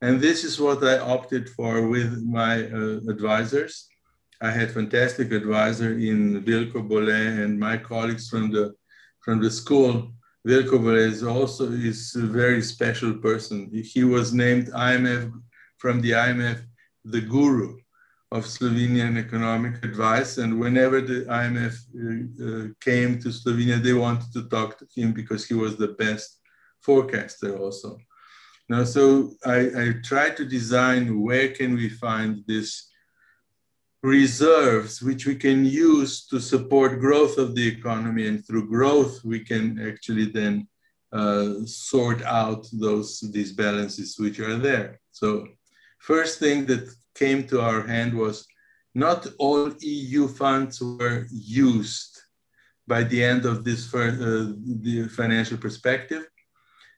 And this is what I opted for with my uh, advisors. I had fantastic advisor in Vilko Bole and my colleagues from the from the school. Vilko Bole is also is a very special person. He was named IMF from the IMF the guru of Slovenian economic advice. And whenever the IMF uh, uh, came to Slovenia, they wanted to talk to him because he was the best forecaster also. Now, so I, I tried to design where can we find this reserves which we can use to support growth of the economy and through growth we can actually then uh, sort out those these balances which are there so first thing that came to our hand was not all eu funds were used by the end of this uh, the financial perspective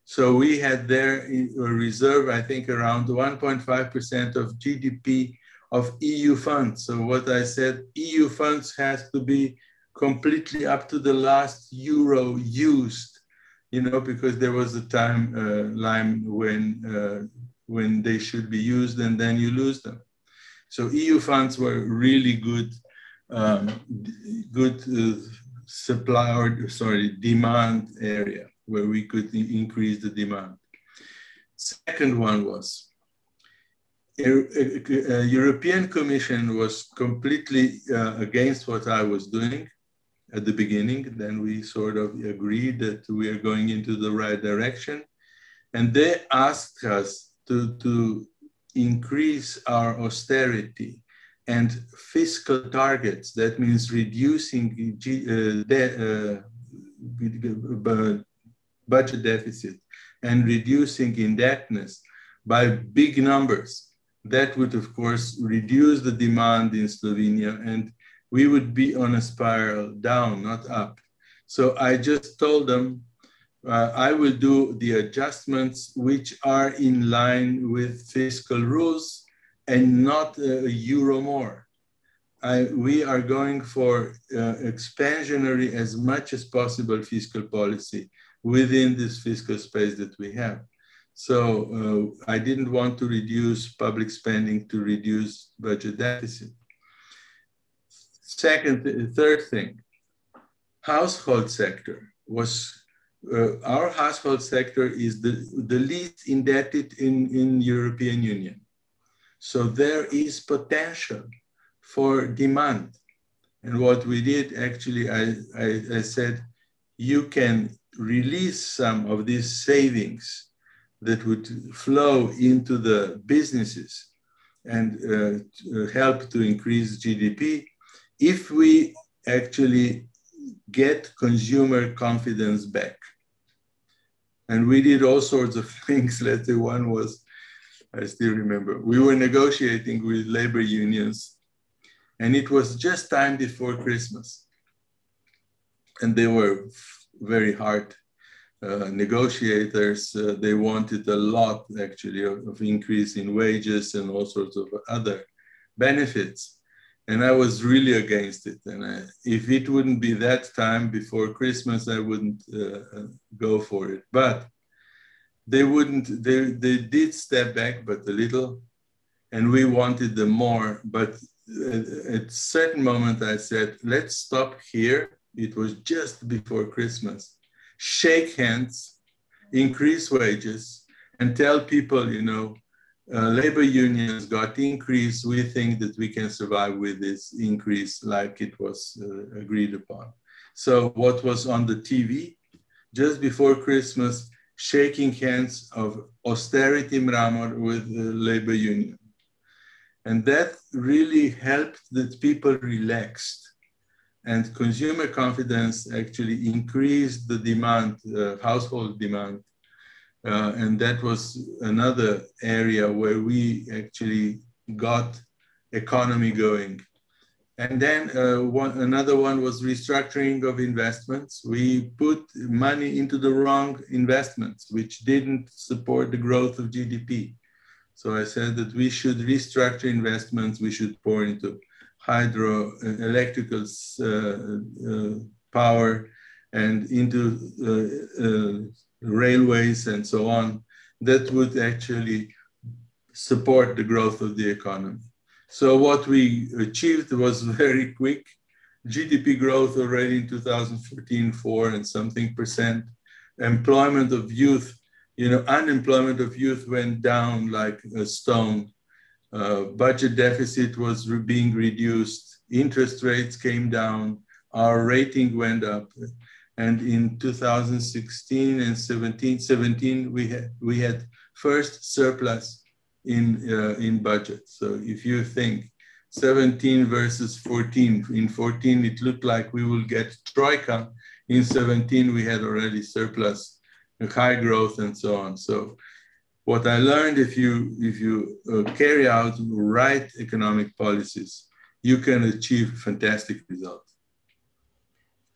So we had there a reserve, I think, around 1.5% of GDP of EU funds. So what I said, EU funds has to be completely up to the last euro used, you know, because there was a time uh, line when uh, when they should be used and then you lose them. So EU funds were really good, um, good uh, supply or sorry demand area where we could increase the demand. Second one was a, European Commission was completely uh, against what I was doing at the beginning. Then we sort of agreed that we are going into the right direction. And they asked us to, to increase our austerity and fiscal targets. That means reducing G, uh, de, uh, budget deficit and reducing indebtedness by big numbers. That would, of course, reduce the demand in Slovenia and we would be on a spiral down, not up. So I just told them uh, I will do the adjustments which are in line with fiscal rules and not a euro more. I, we are going for uh, expansionary as much as possible fiscal policy within this fiscal space that we have. So uh, I didn't want to reduce public spending to reduce budget deficit. Second, third thing, household sector was uh, our household sector is the, the least indebted in, in European Union. So there is potential for demand. And what we did actually, I, I, I said, you can release some of these savings that would flow into the businesses and uh, help to increase GDP if we actually get consumer confidence back. And we did all sorts of things. Let's say one was, I still remember, we were negotiating with labor unions, and it was just time before Christmas. And they were very hard uh, negotiators. Uh, they wanted a lot, actually, of, of increase in wages and all sorts of other benefits and I was really against it. And I, if it wouldn't be that time before Christmas, I wouldn't uh, uh, go for it. But they wouldn't. They they did step back, but a little, and we wanted them more. But at, at certain moment, I said, "Let's stop here." It was just before Christmas. Shake hands, increase wages, and tell people, you know, uh, labor unions got increase, we think that we can survive with this increase like it was uh, agreed upon. So what was on the TV just before Christmas, shaking hands of austerity Mramor with the labor union. And that really helped that people relaxed and consumer confidence actually increased the demand, uh, household demand uh, and that was another area where we actually got economy going. And then uh, one, another one was restructuring of investments. We put money into the wrong investments, which didn't support the growth of GDP. So I said that we should restructure investments. We should pour into hydro, uh, electrical uh, uh, power, and into uh, railways and so on, that would actually support the growth of the economy. So what we achieved was very quick. GDP growth already in 2014, four and something percent. Employment of youth, you know, unemployment of youth went down like a stone. Uh, budget deficit was being reduced. Interest rates came down. Our rating went up. And in 2016 and 17, 17 we had we had first surplus in uh, in budget. So if you think 17 versus 14, in 14 it looked like we will get troika. In 17 we had already surplus, high growth, and so on. So what I learned, if you if you uh, carry out right economic policies, you can achieve fantastic results.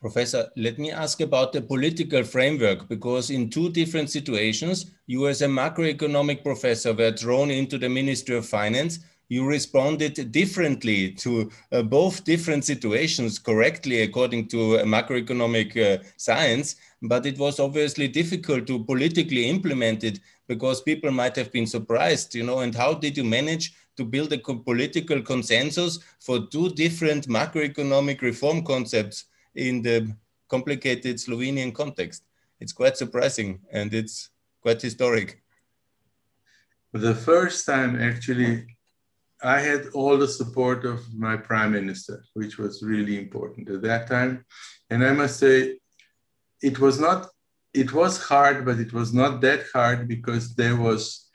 Professor, let me ask about the political framework because in two different situations, you as a macroeconomic professor were thrown into the Ministry of Finance. You responded differently to uh, both different situations correctly according to macroeconomic uh, science, but it was obviously difficult to politically implement it because people might have been surprised, you know, and how did you manage to build a political consensus for two different macroeconomic reform concepts in the complicated Slovenian context. It's quite surprising and it's quite historic. The first time, actually, I had all the support of my prime minister, which was really important at that time. And I must say, it was not, it was hard, but it was not that hard because there was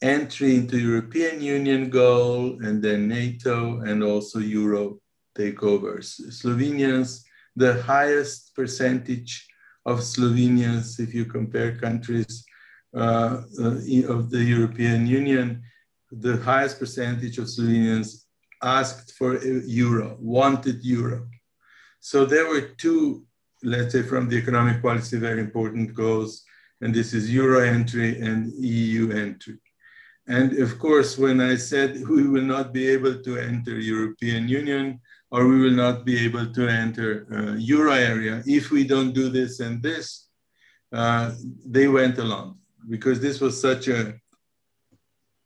entry into European Union goal and then NATO and also Euro takeovers. Slovenians the highest percentage of Slovenians, if you compare countries uh, uh, of the European Union, the highest percentage of Slovenians asked for euro, wanted euro. So there were two, let's say, from the economic policy, very important goals, and this is euro entry and EU entry. And of course, when I said we will not be able to enter European Union, or we will not be able to enter uh, euro area if we don't do this and this. Uh, they went along because this was such a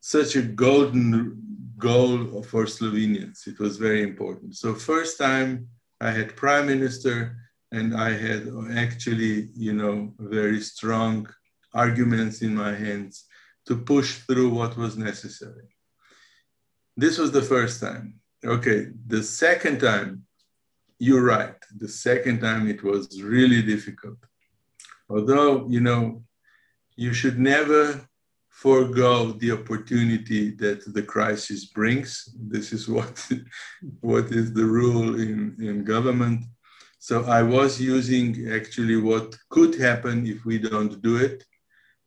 such a golden goal for Slovenians. It was very important. So first time I had prime minister and I had actually, you know, very strong arguments in my hands to push through what was necessary. This was the first time. Okay, the second time, you're right. The second time it was really difficult. Although, you know, you should never forego the opportunity that the crisis brings. This is what, what is the rule in, in government. So I was using actually what could happen if we don't do it,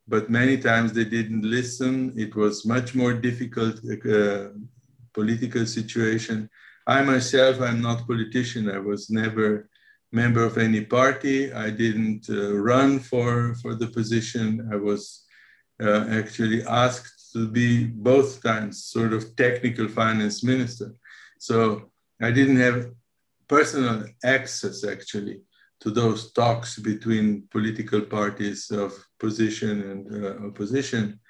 but many times they didn't listen. It was much more difficult uh, political situation. I myself, I'm not politician. I was never member of any party. I didn't uh, run for, for the position. I was uh, actually asked to be both times sort of technical finance minister. So I didn't have personal access actually to those talks between political parties of position and uh, opposition.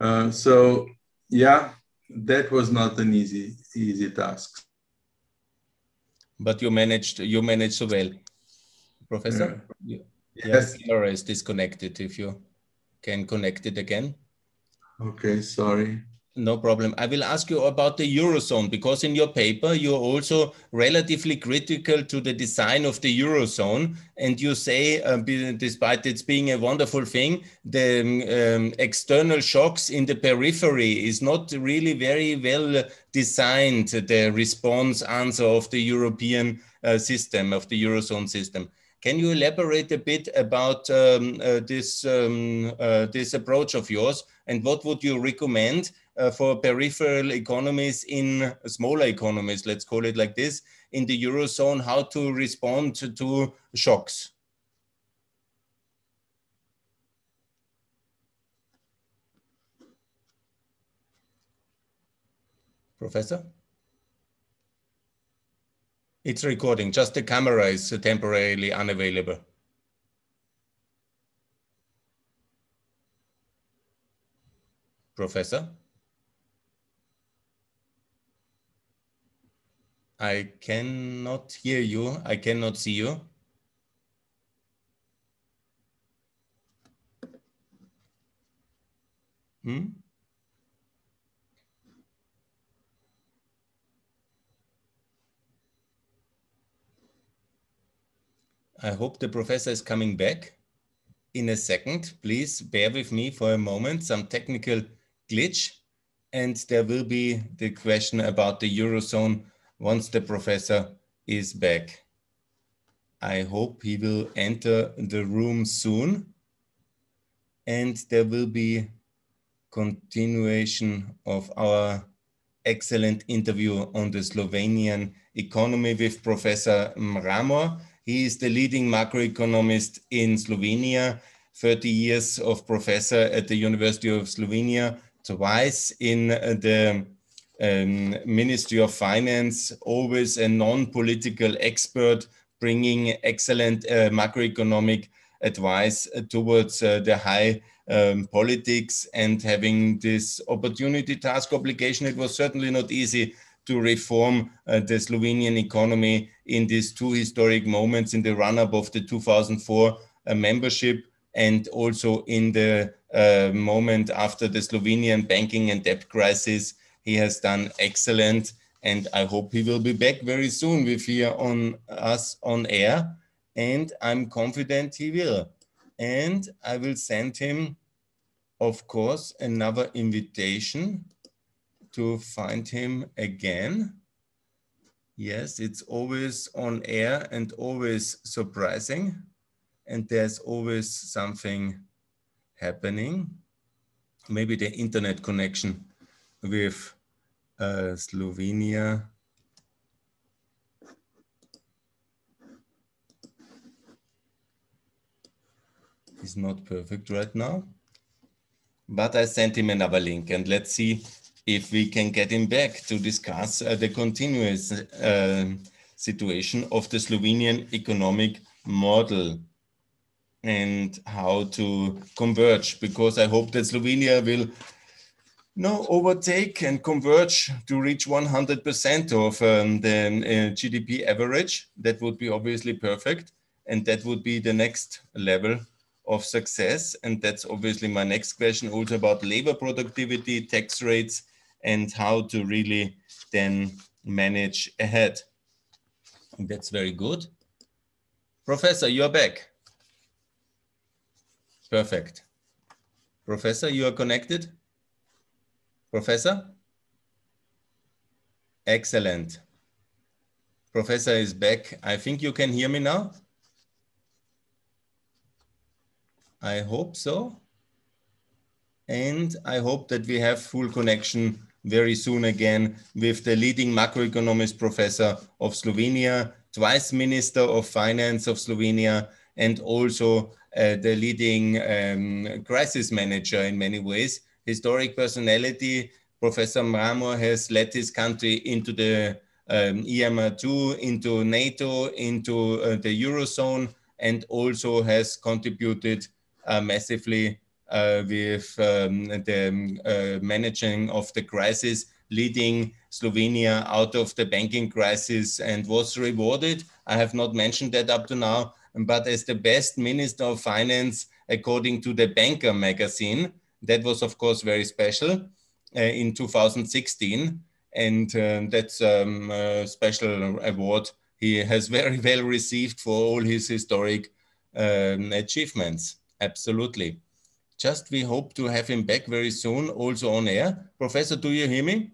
Uh, so yeah, that was not an easy easy task. But you managed you managed so well, Professor. Mm. Yeah. yes. Camera is disconnected. If you can connect it again. Okay, sorry. No problem. I will ask you about the Eurozone because in your paper, you're also relatively critical to the design of the Eurozone. And you say, uh, despite it being a wonderful thing, the um, external shocks in the periphery is not really very well designed, the response answer of the European uh, system, of the Eurozone system. Can you elaborate a bit about um, uh, this, um, uh, this approach of yours and what would you recommend uh, for peripheral economies in smaller economies, let's call it like this, in the Eurozone, how to respond to, to shocks? Professor? It's recording, just the camera is temporarily unavailable. Professor? I cannot hear you. I cannot see you. Hmm? I hope the professor is coming back in a second. Please bear with me for a moment, some technical glitch. And there will be the question about the Eurozone once the professor is back. I hope he will enter the room soon and there will be continuation of our excellent interview on the Slovenian economy with Professor Mramor. He is the leading macroeconomist in Slovenia, 30 years of professor at the University of Slovenia, twice in the um, Ministry of Finance, always a non-political expert, bringing excellent uh, macroeconomic advice towards uh, the high um, politics and having this opportunity task obligation. It was certainly not easy to reform uh, the Slovenian economy in these two historic moments in the run-up of the 2004 uh, membership and also in the uh, moment after the Slovenian banking and debt crisis. He has done excellent and I hope he will be back very soon with here on us on air and I'm confident he will. And I will send him, of course, another invitation to find him again. Yes, it's always on air and always surprising. And there's always something happening. Maybe the internet connection with uh, Slovenia is not perfect right now. But I sent him another link and let's see if we can get him back to discuss uh, the continuous uh, situation of the Slovenian economic model and how to converge because I hope that Slovenia will no, overtake and converge to reach 100% of um, the uh, GDP average. That would be obviously perfect. And that would be the next level of success. And that's obviously my next question also about labor productivity, tax rates, and how to really then manage ahead. That's very good. Professor, you're back. Perfect. Professor, you are connected? Professor? Excellent. Professor is back. I think you can hear me now. I hope so. And I hope that we have full connection very soon again with the leading macroeconomist professor of Slovenia, twice Minister of Finance of Slovenia, and also uh, the leading um, crisis manager in many ways historic personality. Professor Mramor has led his country into the um, EMR2, into NATO, into uh, the Eurozone, and also has contributed uh, massively uh, with um, the um, uh, managing of the crisis, leading Slovenia out of the banking crisis and was rewarded. I have not mentioned that up to now, but as the best Minister of Finance, according to the Banker magazine, that was, of course, very special uh, in 2016. And um, that's um, a special award he has very well received for all his historic um, achievements. Absolutely. Just we hope to have him back very soon, also on air. Professor, do you hear me?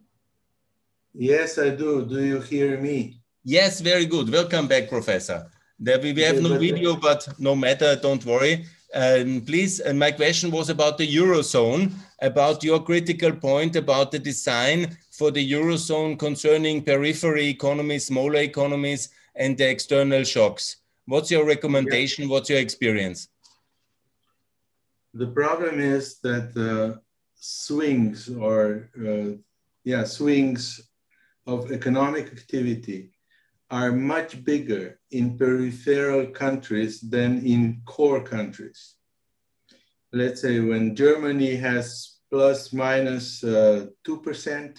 Yes, I do. Do you hear me? Yes, very good. Welcome back, Professor. There we, we have no video, but no matter, don't worry. Um, please, and my question was about the Eurozone, about your critical point about the design for the Eurozone concerning periphery economies, smaller economies, and the external shocks. What's your recommendation? What's your experience? The problem is that the swings or, uh, yeah, swings of economic activity are much bigger in peripheral countries than in core countries. Let's say when Germany has plus minus, uh, 2%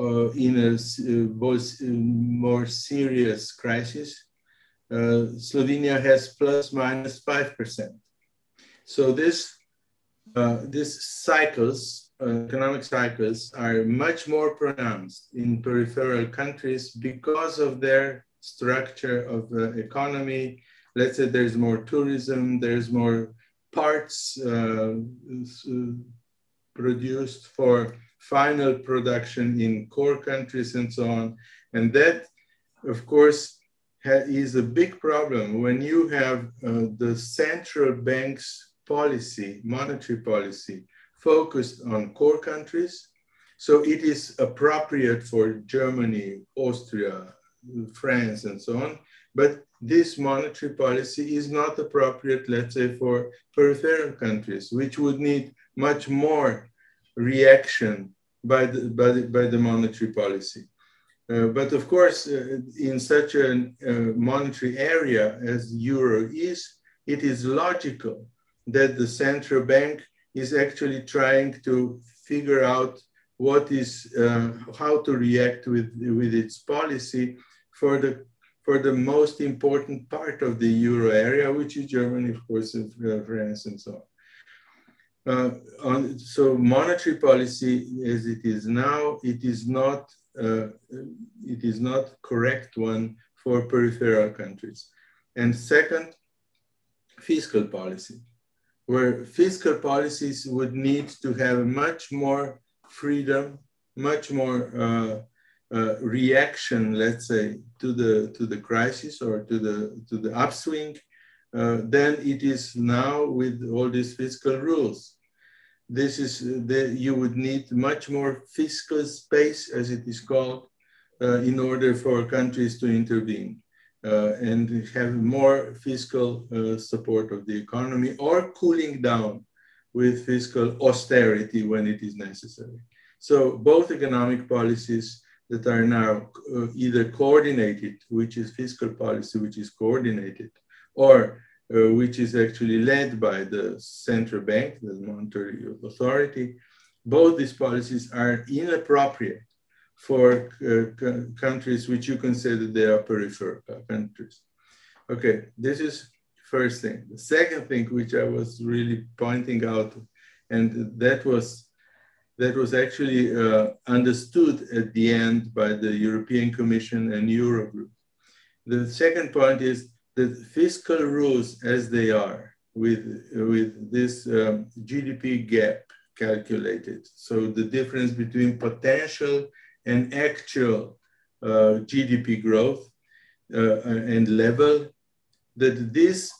uh, in a uh, more serious crisis, uh, Slovenia has plus minus 5%. So this, uh, this cycles uh, economic cycles are much more pronounced in peripheral countries because of their structure of the economy. Let's say there's more tourism, there's more parts uh, produced for final production in core countries and so on. And that, of course, is a big problem when you have uh, the central bank's policy, monetary policy, focused on core countries. So it is appropriate for Germany, Austria, France, and so on. But this monetary policy is not appropriate, let's say, for peripheral countries, which would need much more reaction by the, by the, by the monetary policy. Uh, but of course, uh, in such a uh, monetary area as euro is, it is logical that the central bank is actually trying to figure out what is uh, how to react with with its policy for the for the most important part of the euro area, which is Germany, of course, and uh, France, and so on. Uh, on, so monetary policy as it is now, it is not uh, it is not correct one for peripheral countries. And second, fiscal policy, where fiscal policies would need to have much more freedom, much more uh, uh, reaction, let's say, to the to the crisis or to the to the upswing uh, than it is now with all these fiscal rules. This is the, you would need much more fiscal space, as it is called, uh, in order for countries to intervene uh, and have more fiscal uh, support of the economy or cooling down with fiscal austerity when it is necessary. So both economic policies that are now uh, either coordinated, which is fiscal policy, which is coordinated, or uh, which is actually led by the central bank, the monetary authority, both these policies are inappropriate for uh, countries which you consider they are peripheral countries. Okay, this is first thing. The second thing which I was really pointing out, and that was that was actually uh, understood at the end by the European Commission and Eurogroup. The second point is that fiscal rules as they are with, with this um, GDP gap calculated. So the difference between potential and actual uh, GDP growth uh, and level, that this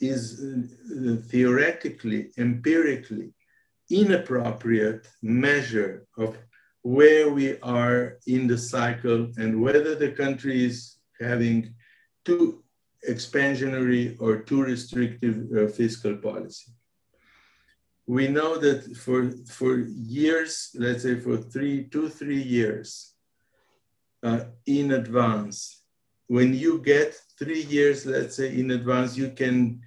is uh, theoretically, empirically inappropriate measure of where we are in the cycle and whether the country is having too expansionary or too restrictive uh, fiscal policy. We know that for, for years, let's say for three, two, three years uh, in advance, when you get three years, let's say in advance, you can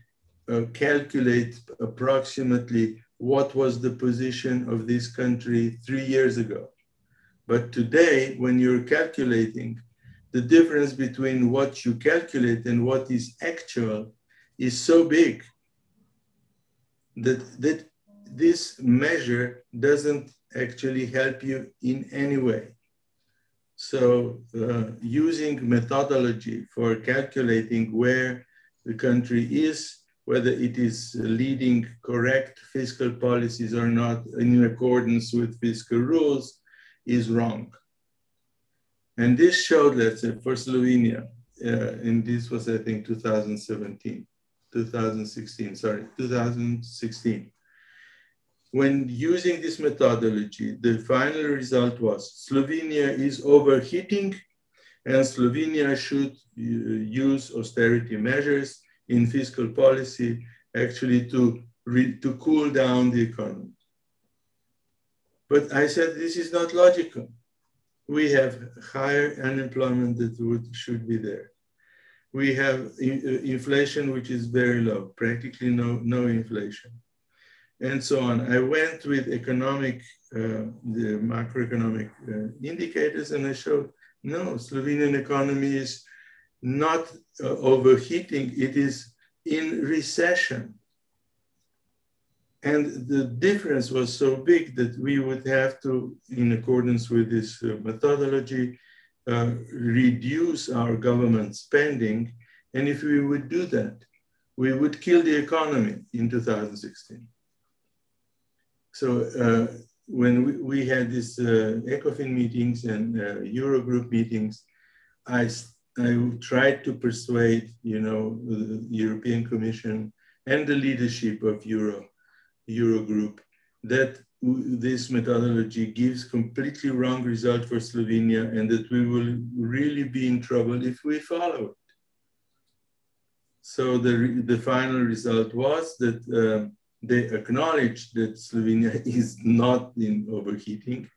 uh, calculate approximately what was the position of this country three years ago. But today, when you're calculating, the difference between what you calculate and what is actual is so big that, that this measure doesn't actually help you in any way. So uh, using methodology for calculating where the country is whether it is leading correct fiscal policies or not in accordance with fiscal rules is wrong. And this showed, let's say, for Slovenia, uh, and this was, I think, 2017, 2016, sorry, 2016. When using this methodology, the final result was Slovenia is overheating and Slovenia should uh, use austerity measures in fiscal policy actually to, to cool down the economy. But I said this is not logical. We have higher unemployment that would, should be there. We have in, uh, inflation which is very low, practically no, no inflation, and so on. I went with economic, uh, the macroeconomic uh, indicators, and I showed no, Slovenian economy is not uh, overheating, it is in recession. And the difference was so big that we would have to, in accordance with this uh, methodology, uh, reduce our government spending. And if we would do that, we would kill the economy in 2016. So uh, when we, we, had these uh, ECOFIN meetings and uh, Eurogroup meetings, I I tried to persuade, you know, the European Commission and the leadership of Euro, Eurogroup that this methodology gives completely wrong result for Slovenia and that we will really be in trouble if we follow it. so the, the final result was that uh, they acknowledge that Slovenia is not in overheating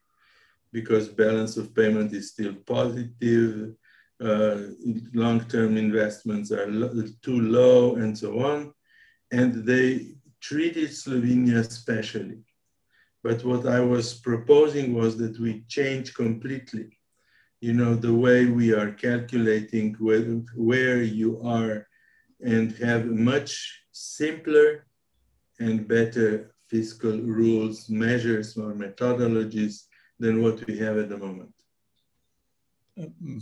because balance of payment is still positive, uh, long-term investments are lo too low and so on. And they treated Slovenia specially. But what I was proposing was that we change completely, you know, the way we are calculating where, where you are and have much simpler and better fiscal rules, measures, or methodologies than what we have at the moment.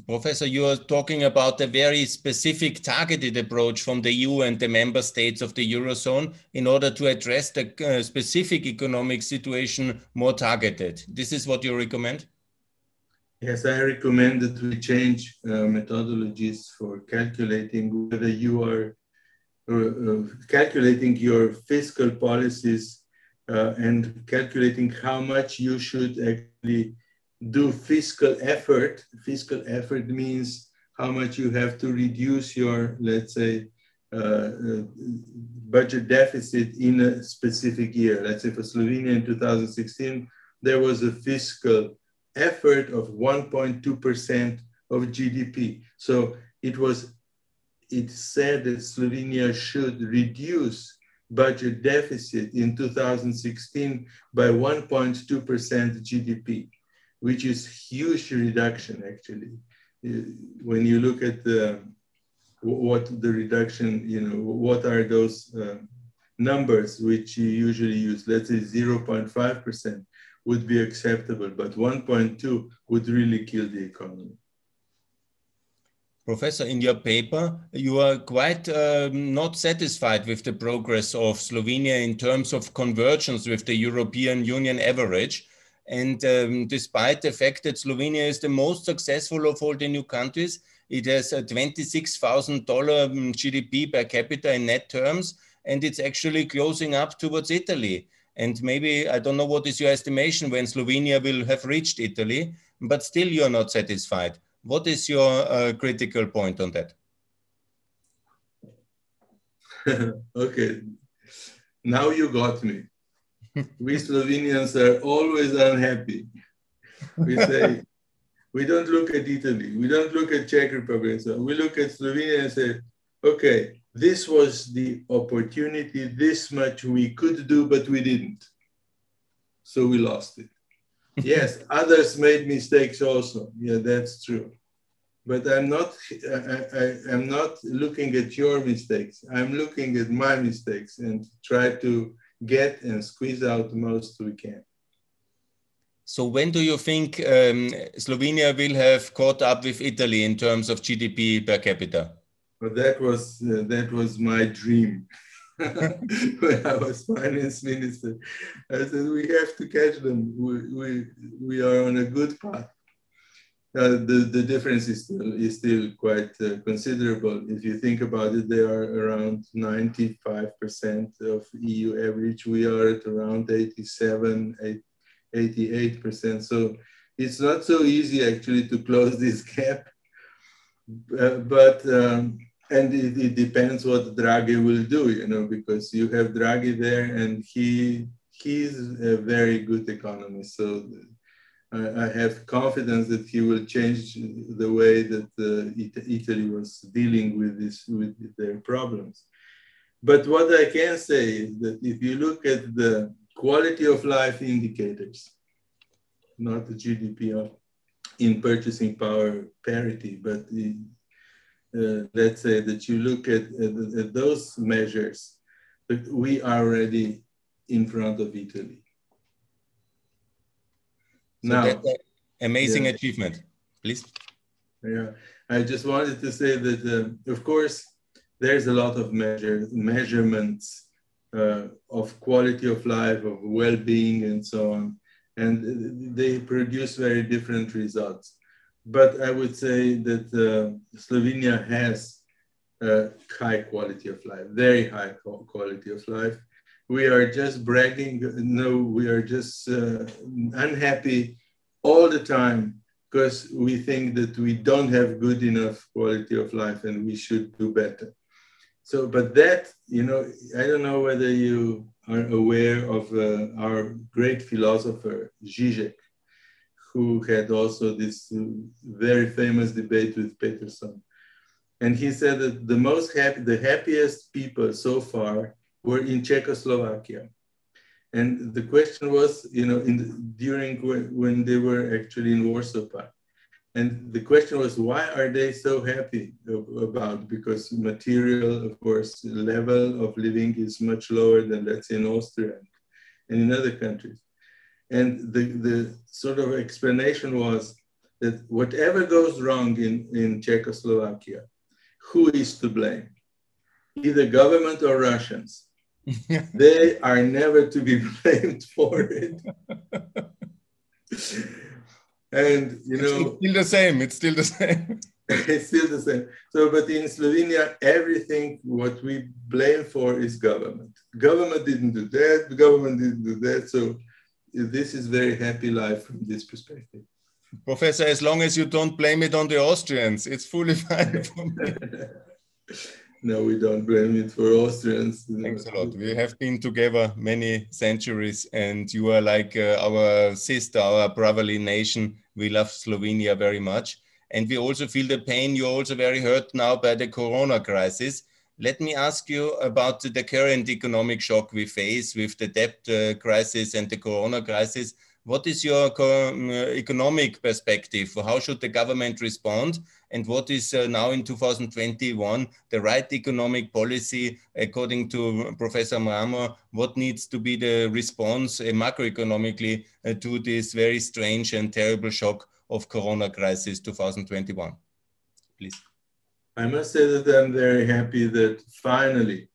Professor, you are talking about a very specific targeted approach from the EU and the member states of the Eurozone in order to address the uh, specific economic situation more targeted. This is what you recommend? Yes, I recommend that we change uh, methodologies for calculating whether you are calculating your fiscal policies uh, and calculating how much you should actually do fiscal effort. Fiscal effort means how much you have to reduce your, let's say, uh, uh, budget deficit in a specific year. Let's say for Slovenia in 2016, there was a fiscal effort of 1.2% of GDP. So it was, it said that Slovenia should reduce budget deficit in 2016 by 1.2% GDP, which is huge reduction actually. Uh, when you look at the, what the reduction, you know, what are those uh, numbers which you usually use, let's say 0.5%, would be acceptable, but 1.2 would really kill the economy. Professor, in your paper, you are quite um, not satisfied with the progress of Slovenia in terms of convergence with the European Union average. And um, despite the fact that Slovenia is the most successful of all the new countries, it has a $26,000 um, GDP per capita in net terms, and it's actually closing up towards Italy. And maybe, I don't know what is your estimation when Slovenia will have reached Italy, but still you're not satisfied. What is your uh, critical point on that? okay, now you got me. we Slovenians are always unhappy. We say, we don't look at Italy, we don't look at Czech Republic, so we look at Slovenia and say, okay, this was the opportunity, this much we could do, but we didn't. So we lost it. yes, others made mistakes also. Yeah, that's true. But I'm not, I, I, I'm not looking at your mistakes. I'm looking at my mistakes and try to get and squeeze out the most we can. So when do you think um, Slovenia will have caught up with Italy in terms of GDP per capita? But that was uh, that was my dream when I was finance minister. I said we have to catch them. We we, we are on a good path. Uh, the, the difference is still, is still quite uh, considerable. If you think about it, they are around 95% of EU average. We are at around 87, 88%. So it's not so easy actually to close this gap. Uh, but um, and it, it, depends what Draghi will do, you know, because you have Draghi there, and he he's a very good economist. So I, I have confidence that he will change the way that uh, Italy was dealing with this with their problems. But what I can say is that if you look at the quality of life indicators, not the GDP in purchasing power parity, but uh, let's say that you look at, at, at those measures, we are already in front of Italy. So now, that's an amazing yeah. achievement. Please. Yeah, I just wanted to say that, uh, of course, there's a lot of measure, measurements uh, of quality of life, of well-being, and so on, and they produce very different results but I would say that uh, Slovenia has a high quality of life, very high quality of life. We are just bragging. No, we are just uh, unhappy all the time because we think that we don't have good enough quality of life and we should do better. So, but that, you know, I don't know whether you are aware of uh, our great philosopher, Zizek, who had also this uh, very famous debate with Peterson. And he said that the most happy, the happiest people so far were in Czechoslovakia. And the question was, you know, in the, during when, they were actually in Warsaw Pact. And the question was, why are they so happy about? Because material, of course, level of living is much lower than let's say in Austria and in other countries. And the, the sort of explanation was that whatever goes wrong in, in Czechoslovakia, who is to blame? Either government or Russians. they are never to be blamed for it. and you know, it's still the same. It's still the same. it's still the same. So, but in Slovenia, everything what we blame for is government. Government didn't do that. The government didn't do that. So, this is very happy life from this perspective. Professor, as long as you don't blame it on the Austrians, it's fully fine for me. No, we don't blame it for Austrians. Thanks a lot. We have been together many centuries, and you are like uh, our sister, our brotherly nation. We love Slovenia very much. And we also feel the pain. You're also very hurt now by the corona crisis. Let me ask you about the current economic shock we face with the debt uh, crisis and the corona crisis. What is your um, economic perspective? How should the government respond? And what is uh, now in 2021 the right economic policy, according to Professor Mramor? What needs to be the response uh, macroeconomically uh, to this very strange and terrible shock of Corona crisis 2021? Please. I must say that I'm very happy that finally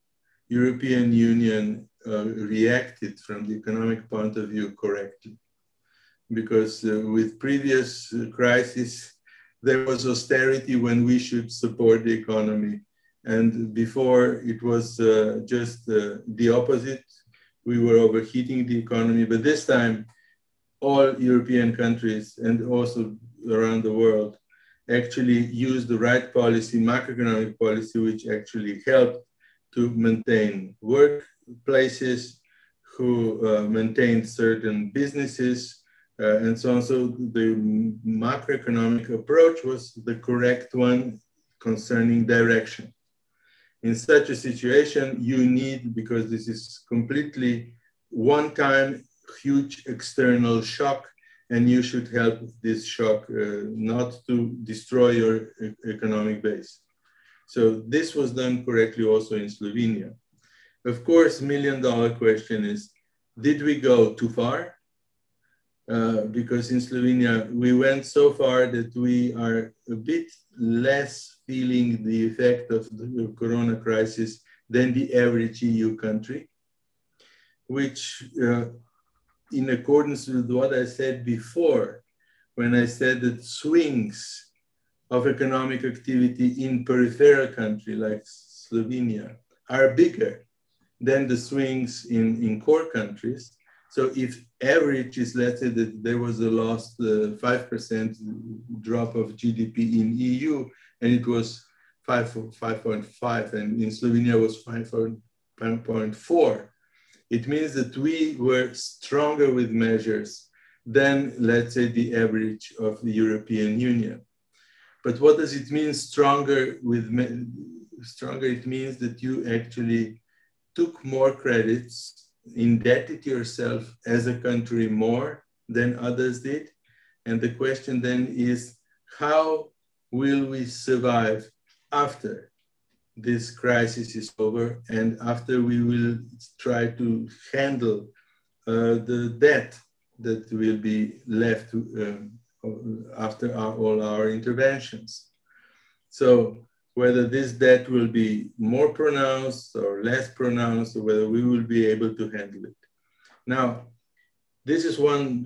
European Union uh, reacted from the economic point of view correctly because uh, with previous uh, crises, there was austerity when we should support the economy. And before it was uh, just uh, the opposite. We were overheating the economy, but this time all European countries and also around the world actually used the right policy, macroeconomic policy, which actually helped to maintain workplaces, who uh, maintained certain businesses, uh, and so on. So the macroeconomic approach was the correct one concerning direction. In such a situation, you need, because this is completely one-time huge external shock, and you should help this shock uh, not to destroy your economic base. So this was done correctly also in Slovenia. Of course, million dollar question is, did we go too far? Uh, because in Slovenia, we went so far that we are a bit less feeling the effect of the corona crisis than the average EU country, which uh, in accordance with what I said before, when I said that swings of economic activity in peripheral country like Slovenia are bigger than the swings in, in core countries, so if average is, let's say that there was a lost 5% uh, drop of GDP in EU, and it was five 5.5, and in Slovenia was 5.4. It means that we were stronger with measures than, let's say, the average of the European Union. But what does it mean stronger with stronger? It means that you actually took more credits indebted yourself as a country more than others did. And the question then is, how will we survive after this crisis is over and after we will try to handle uh, the debt that will be left um, after our, all our interventions. So whether this debt will be more pronounced or less pronounced, or whether we will be able to handle it. Now, this is one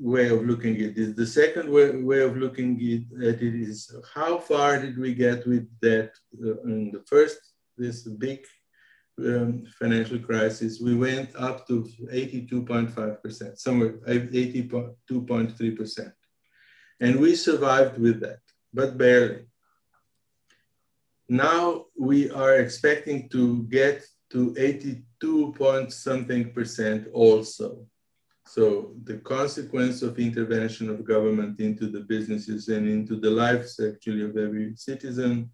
way of looking at it. The second way, way of looking at it is how far did we get with debt uh, in the first, this big um, financial crisis, we went up to 82.5%, somewhere 82.3%. And we survived with that, but barely. Now we are expecting to get to 82 point something percent also. So the consequence of intervention of government into the businesses and into the lives actually of every citizen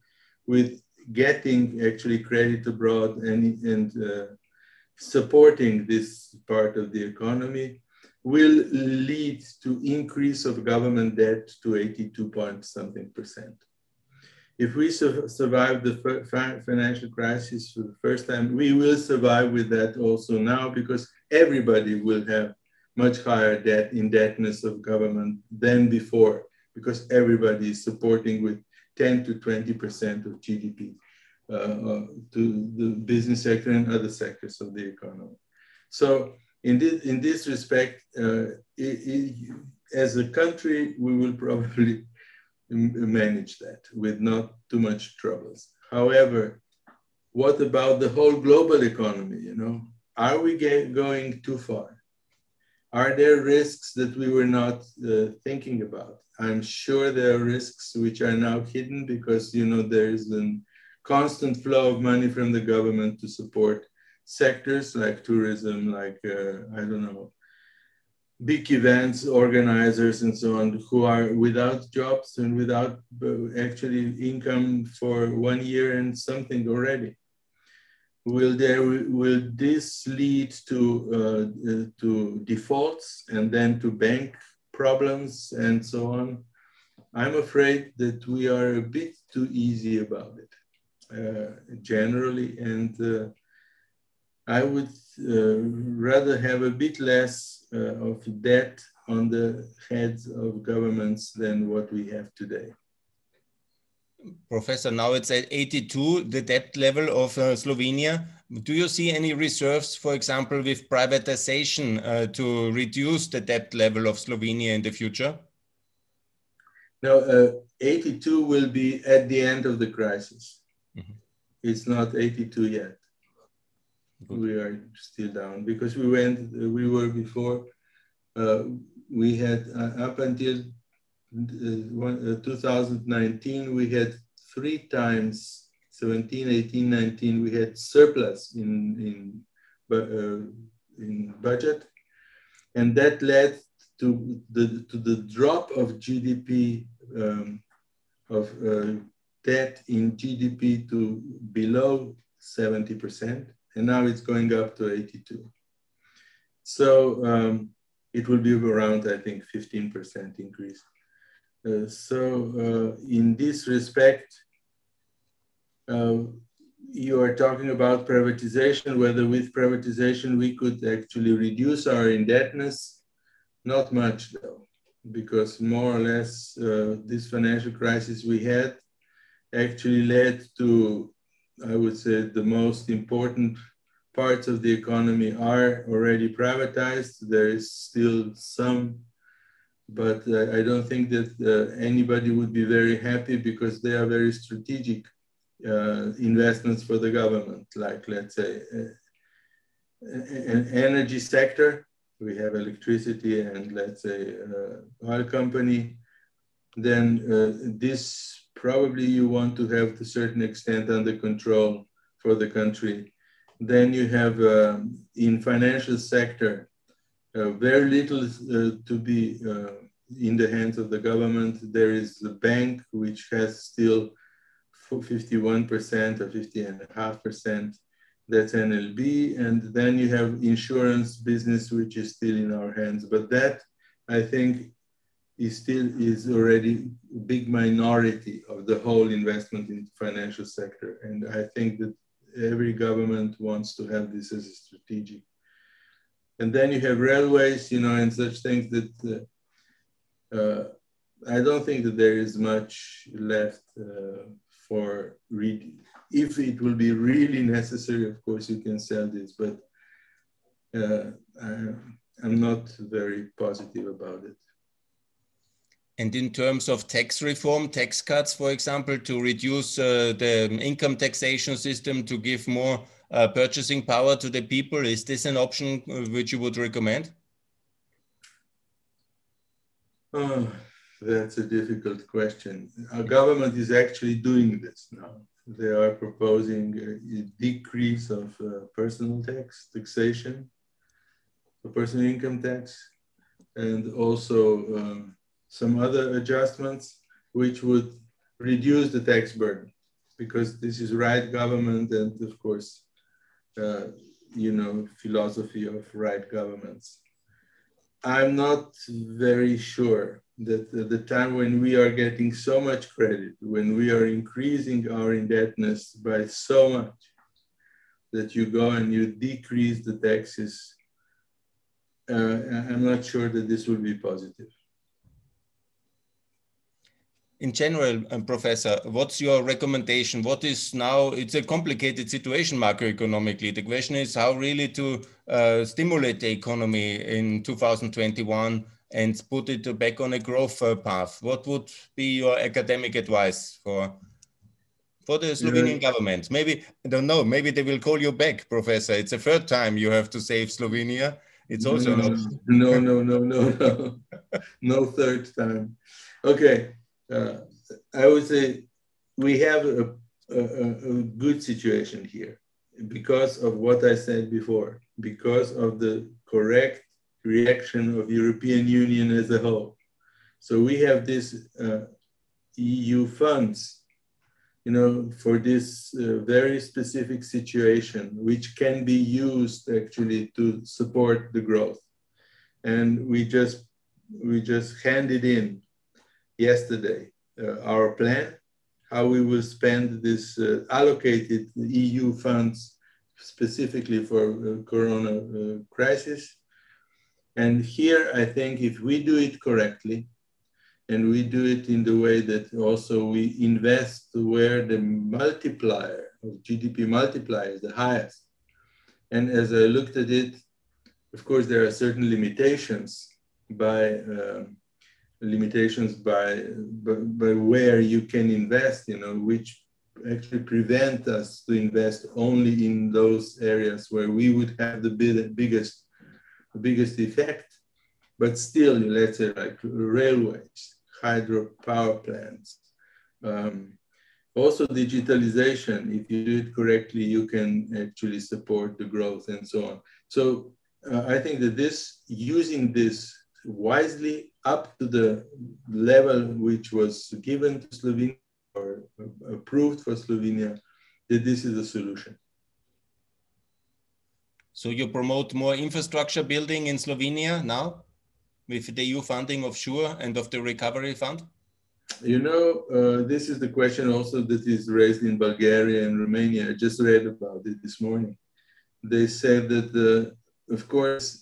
with getting actually credit abroad and, and uh, supporting this part of the economy will lead to increase of government debt to 82 point something percent. If we su survive the financial crisis for the first time, we will survive with that also now because everybody will have much higher debt indebtedness of government than before because everybody is supporting with 10 to 20% of GDP uh, uh, to the business sector and other sectors of the economy. So in this, in this respect, uh, it, it, as a country, we will probably manage that with not too much troubles. However, what about the whole global economy? You know, are we going too far? Are there risks that we were not uh, thinking about? I'm sure there are risks which are now hidden because you know there is a constant flow of money from the government to support sectors like tourism, like uh, I don't know, big events, organizers, and so on, who are without jobs and without uh, actually income for one year and something already. Will there will this lead to uh, to defaults and then to bank problems and so on? I'm afraid that we are a bit too easy about it uh, generally and uh, i would uh, rather have a bit less uh, of debt on the heads of governments than what we have today Professor, now it's at 82, the debt level of uh, Slovenia. Do you see any reserves, for example, with privatization uh, to reduce the debt level of Slovenia in the future? No, uh, 82 will be at the end of the crisis. Mm -hmm. It's not 82 yet. Good. We are still down because we went, we were before, uh, we had uh, up until uh, 2019, we had three times 17, 18, 19, we had surplus in, in, uh, in budget. And that led to the, to the drop of GDP, um, of uh, debt in GDP to below 70%. And now it's going up to 82. So um, it will be around, I think, 15% increase. Uh, so uh, in this respect, uh, you are talking about privatization, whether with privatization we could actually reduce our indebtedness. Not much though, because more or less uh, this financial crisis we had actually led to, I would say, the most important parts of the economy are already privatized. There is still some but uh, I don't think that uh, anybody would be very happy because they are very strategic uh, investments for the government, like let's say an energy sector. We have electricity and let's say oil company. Then this probably you want to have to a certain extent under control for the country. Then you have um, in financial sector, uh, very little uh, to be uh, in the hands of the government. There is the bank, which has still 51% or 50.5%. That's NLB. And then you have insurance business, which is still in our hands. But that, I think, is still is already a big minority of the whole investment in the financial sector. And I think that every government wants to have this as a strategic and then you have railways, you know, and such things that uh, uh, I don't think that there is much left uh, for reading. If it will be really necessary, of course, you can sell this, but uh, I, I'm not very positive about it. And in terms of tax reform, tax cuts, for example, to reduce uh, the income taxation system to give more uh, purchasing power to the people. Is this an option uh, which you would recommend? Oh, that's a difficult question. Our government is actually doing this now. They are proposing a decrease of uh, personal tax taxation, personal income tax, and also um, some other adjustments which would reduce the tax burden because this is right government and of course, uh, you know, philosophy of right governments. I'm not very sure that at the time when we are getting so much credit, when we are increasing our indebtedness by so much, that you go and you decrease the taxes, uh, I'm not sure that this will be positive in general, um, Professor, what's your recommendation? What is now, it's a complicated situation macroeconomically. The question is how really to uh, stimulate the economy in 2021 and put it back on a growth uh, path. What would be your academic advice for for the Slovenian yeah. government? Maybe, I don't know, maybe they will call you back, Professor. It's the third time you have to save Slovenia. It's also no, not. No, no, no, no, no. no third time. Okay uh, I would say we have a, a, a, good situation here because of what I said before, because of the correct reaction of European Union as a whole. So we have this uh, EU funds, you know, for this uh, very specific situation, which can be used actually to support the growth. And we just we just handed in yesterday uh, our plan, how we will spend this uh, allocated EU funds specifically for uh, corona crisis. And here, I think if we do it correctly, and we do it in the way that also we invest where the multiplier of GDP multiplier is the highest. And as I looked at it, of course, there are certain limitations by um, limitations by, by, by where you can invest, you know, which actually prevent us to invest only in those areas where we would have the big, biggest, biggest effect. But still, let's say like railways, hydropower plants, um, also digitalization, if you do it correctly, you can actually support the growth and so on. So uh, I think that this, using this wisely up to the level which was given to Slovenia or approved for Slovenia, that this is the solution. So you promote more infrastructure building in Slovenia now with the EU funding of SURE and of the recovery fund? You know, uh, this is the question also that is raised in Bulgaria and Romania. I just read about it this morning. They said that, uh, of course,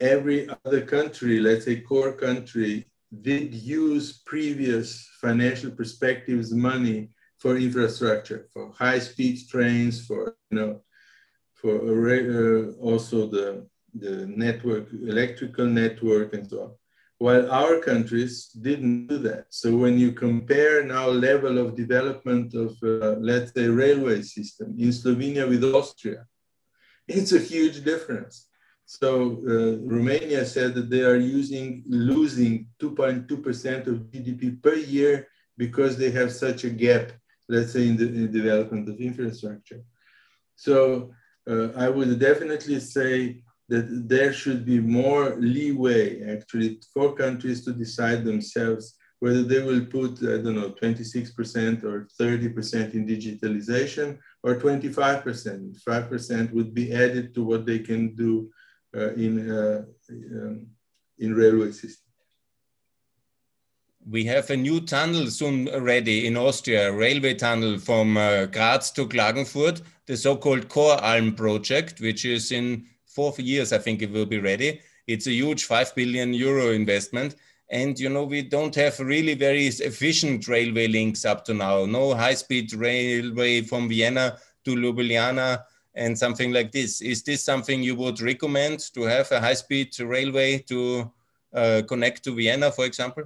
every other country, let's say core country, did use previous financial perspectives money for infrastructure, for high-speed trains, for you know, for uh, also the the network, electrical network, and so on. While our countries didn't do that. So when you compare now level of development of, uh, let's say, railway system in Slovenia with Austria, it's a huge difference. So uh, Romania said that they are using losing 2.2% of GDP per year because they have such a gap, let's say, in the, in development of infrastructure. So uh, I would definitely say that there should be more leeway actually for countries to decide themselves whether they will put, I don't know, 26% or 30% in digitalization or 25%. 5% would be added to what they can do in uh, um, in railway system. We have a new tunnel soon ready in Austria, railway tunnel from uh, Graz to Klagenfurt, the so-called Koralm project, which is in four years, I think it will be ready. It's a huge 5 billion euro investment. And, you know, we don't have really very efficient railway links up to now. No high-speed railway from Vienna to Ljubljana and something like this. Is this something you would recommend to have a high-speed railway to uh, connect to Vienna, for example?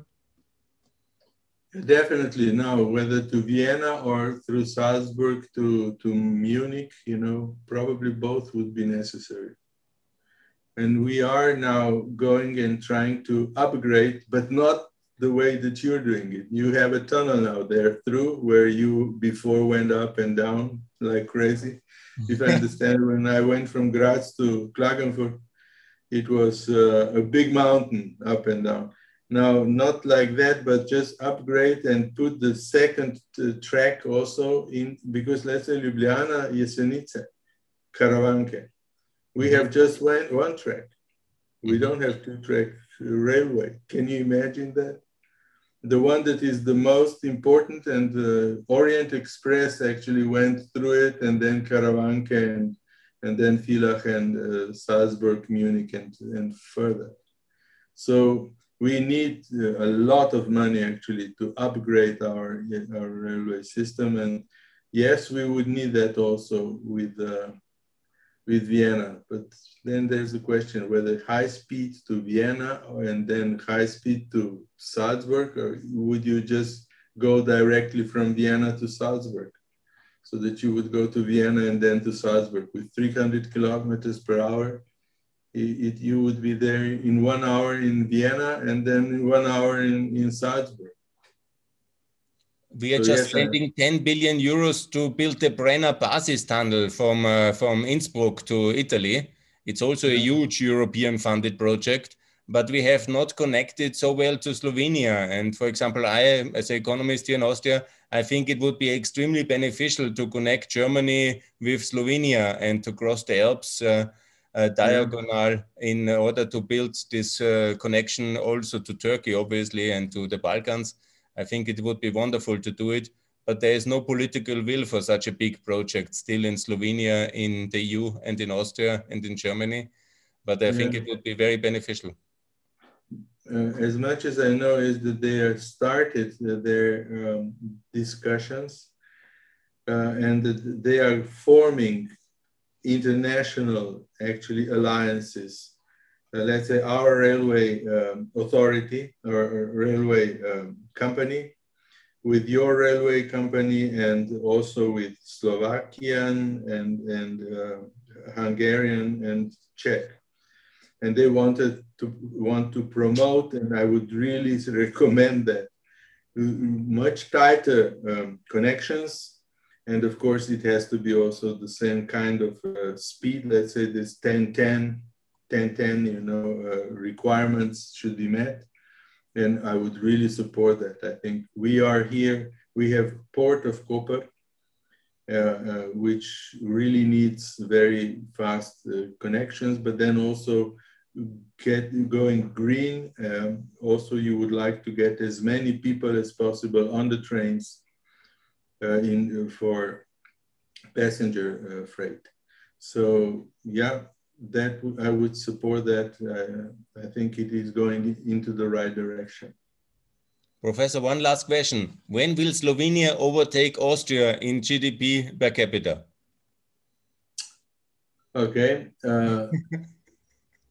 Definitely now, whether to Vienna or through Salzburg to, to Munich, you know, probably both would be necessary. And we are now going and trying to upgrade, but not the way that you're doing it. You have a tunnel now there through where you before went up and down like crazy. If I understand, when I went from Graz to Klagenfurt, it was uh, a big mountain up and down. Now, not like that, but just upgrade and put the second uh, track also in, because let's say Ljubljana, Jesenice, Karavanke. We have just one, one track. We don't have two track railway. Can you imagine that? The one that is the most important and uh, Orient Express actually went through it and then Karavanke and, and then Villach and uh, Salzburg, Munich and, and further. So we need uh, a lot of money actually to upgrade our, our railway system. And yes, we would need that also with uh, with Vienna. But then there's a question whether high speed to Vienna and then high speed to Salzburg, or would you just go directly from Vienna to Salzburg? So that you would go to Vienna and then to Salzburg with 300 kilometers per hour. It, it, you would be there in one hour in Vienna and then one hour in, in Salzburg. We are so just yes, spending 10 billion euros to build the Brenner Basis tunnel from, uh, from Innsbruck to Italy. It's also a huge European funded project, but we have not connected so well to Slovenia. And for example, I, as an economist here in Austria, I think it would be extremely beneficial to connect Germany with Slovenia and to cross the Alps uh, uh, diagonal in order to build this uh, connection also to Turkey, obviously, and to the Balkans. I think it would be wonderful to do it, but there is no political will for such a big project still in Slovenia, in the EU, and in Austria and in Germany. But I yeah. think it would be very beneficial. Uh, as much as I know, is that they have started their um, discussions uh, and that they are forming international actually alliances let's say our railway um, authority or, railway um, company with your railway company and also with Slovakian and, and uh, Hungarian and Czech. And they wanted to want to promote, and I would really recommend that much tighter um, connections. And of course, it has to be also the same kind of uh, speed. Let's say this 1010 1010 you know uh, requirements should be met and i would really support that. I think we are here we have port of Koper, uh, uh, which really needs very fast uh, connections but then also get going green um, also you would like to get as many people as possible on the trains uh, in for passenger uh, freight. So yeah that I would support that. Uh, I think it is going into the right direction. Professor, one last question. When will Slovenia overtake Austria in GDP per capita? Okay. Uh,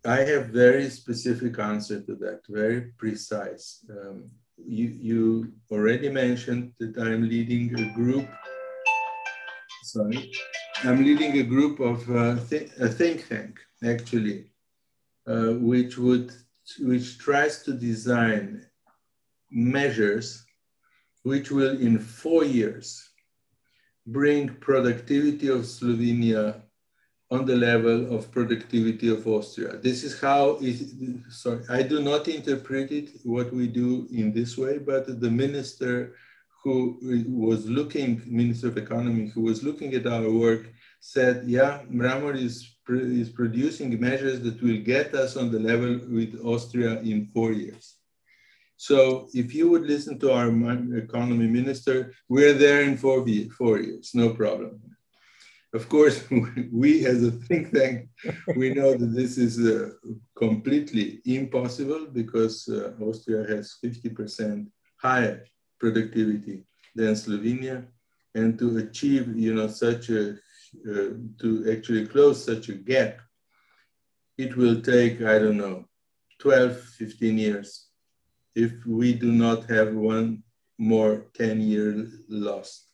I have very specific answer to that, very precise. Um, you, you already mentioned that I'm leading a group, sorry, I'm leading a group of uh, th a think tank, actually, uh, which would which tries to design measures which will, in four years, bring productivity of Slovenia on the level of productivity of Austria. This is how it, sorry, I do not interpret it what we do in this way, but the minister who was looking, Minister of Economy, who was looking at our work, said, yeah, Mramor is, is producing measures that will get us on the level with Austria in four years. So if you would listen to our economy minister, we're there in four, four years, no problem. Of course, we as a think tank, we know that this is uh, completely impossible because uh, Austria has 50% higher productivity than Slovenia. And to achieve, you know, such a, uh, to actually close such a gap, it will take, I don't know, 12, 15 years if we do not have one more 10 year loss.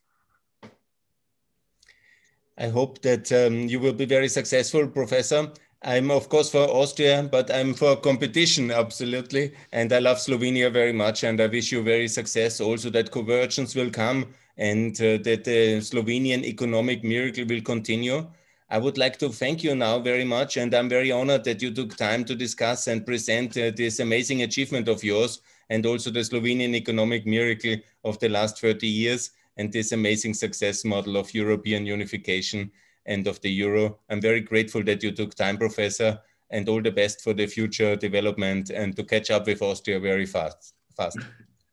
I hope that um, you will be very successful, Professor. I'm of course for Austria, but I'm for competition absolutely. And I love Slovenia very much. And I wish you very success. Also that convergence will come and uh, that the Slovenian economic miracle will continue. I would like to thank you now very much. And I'm very honored that you took time to discuss and present uh, this amazing achievement of yours and also the Slovenian economic miracle of the last 30 years and this amazing success model of European unification and of the euro. I'm very grateful that you took time, Professor, and all the best for the future development and to catch up with Austria very fast. Fast,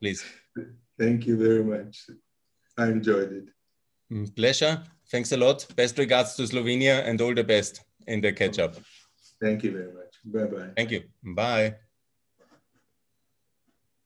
please. Thank you very much. I enjoyed it. Mm, pleasure. Thanks a lot. Best regards to Slovenia and all the best in the catch up. Thank you very much. Bye bye. Thank you. Bye.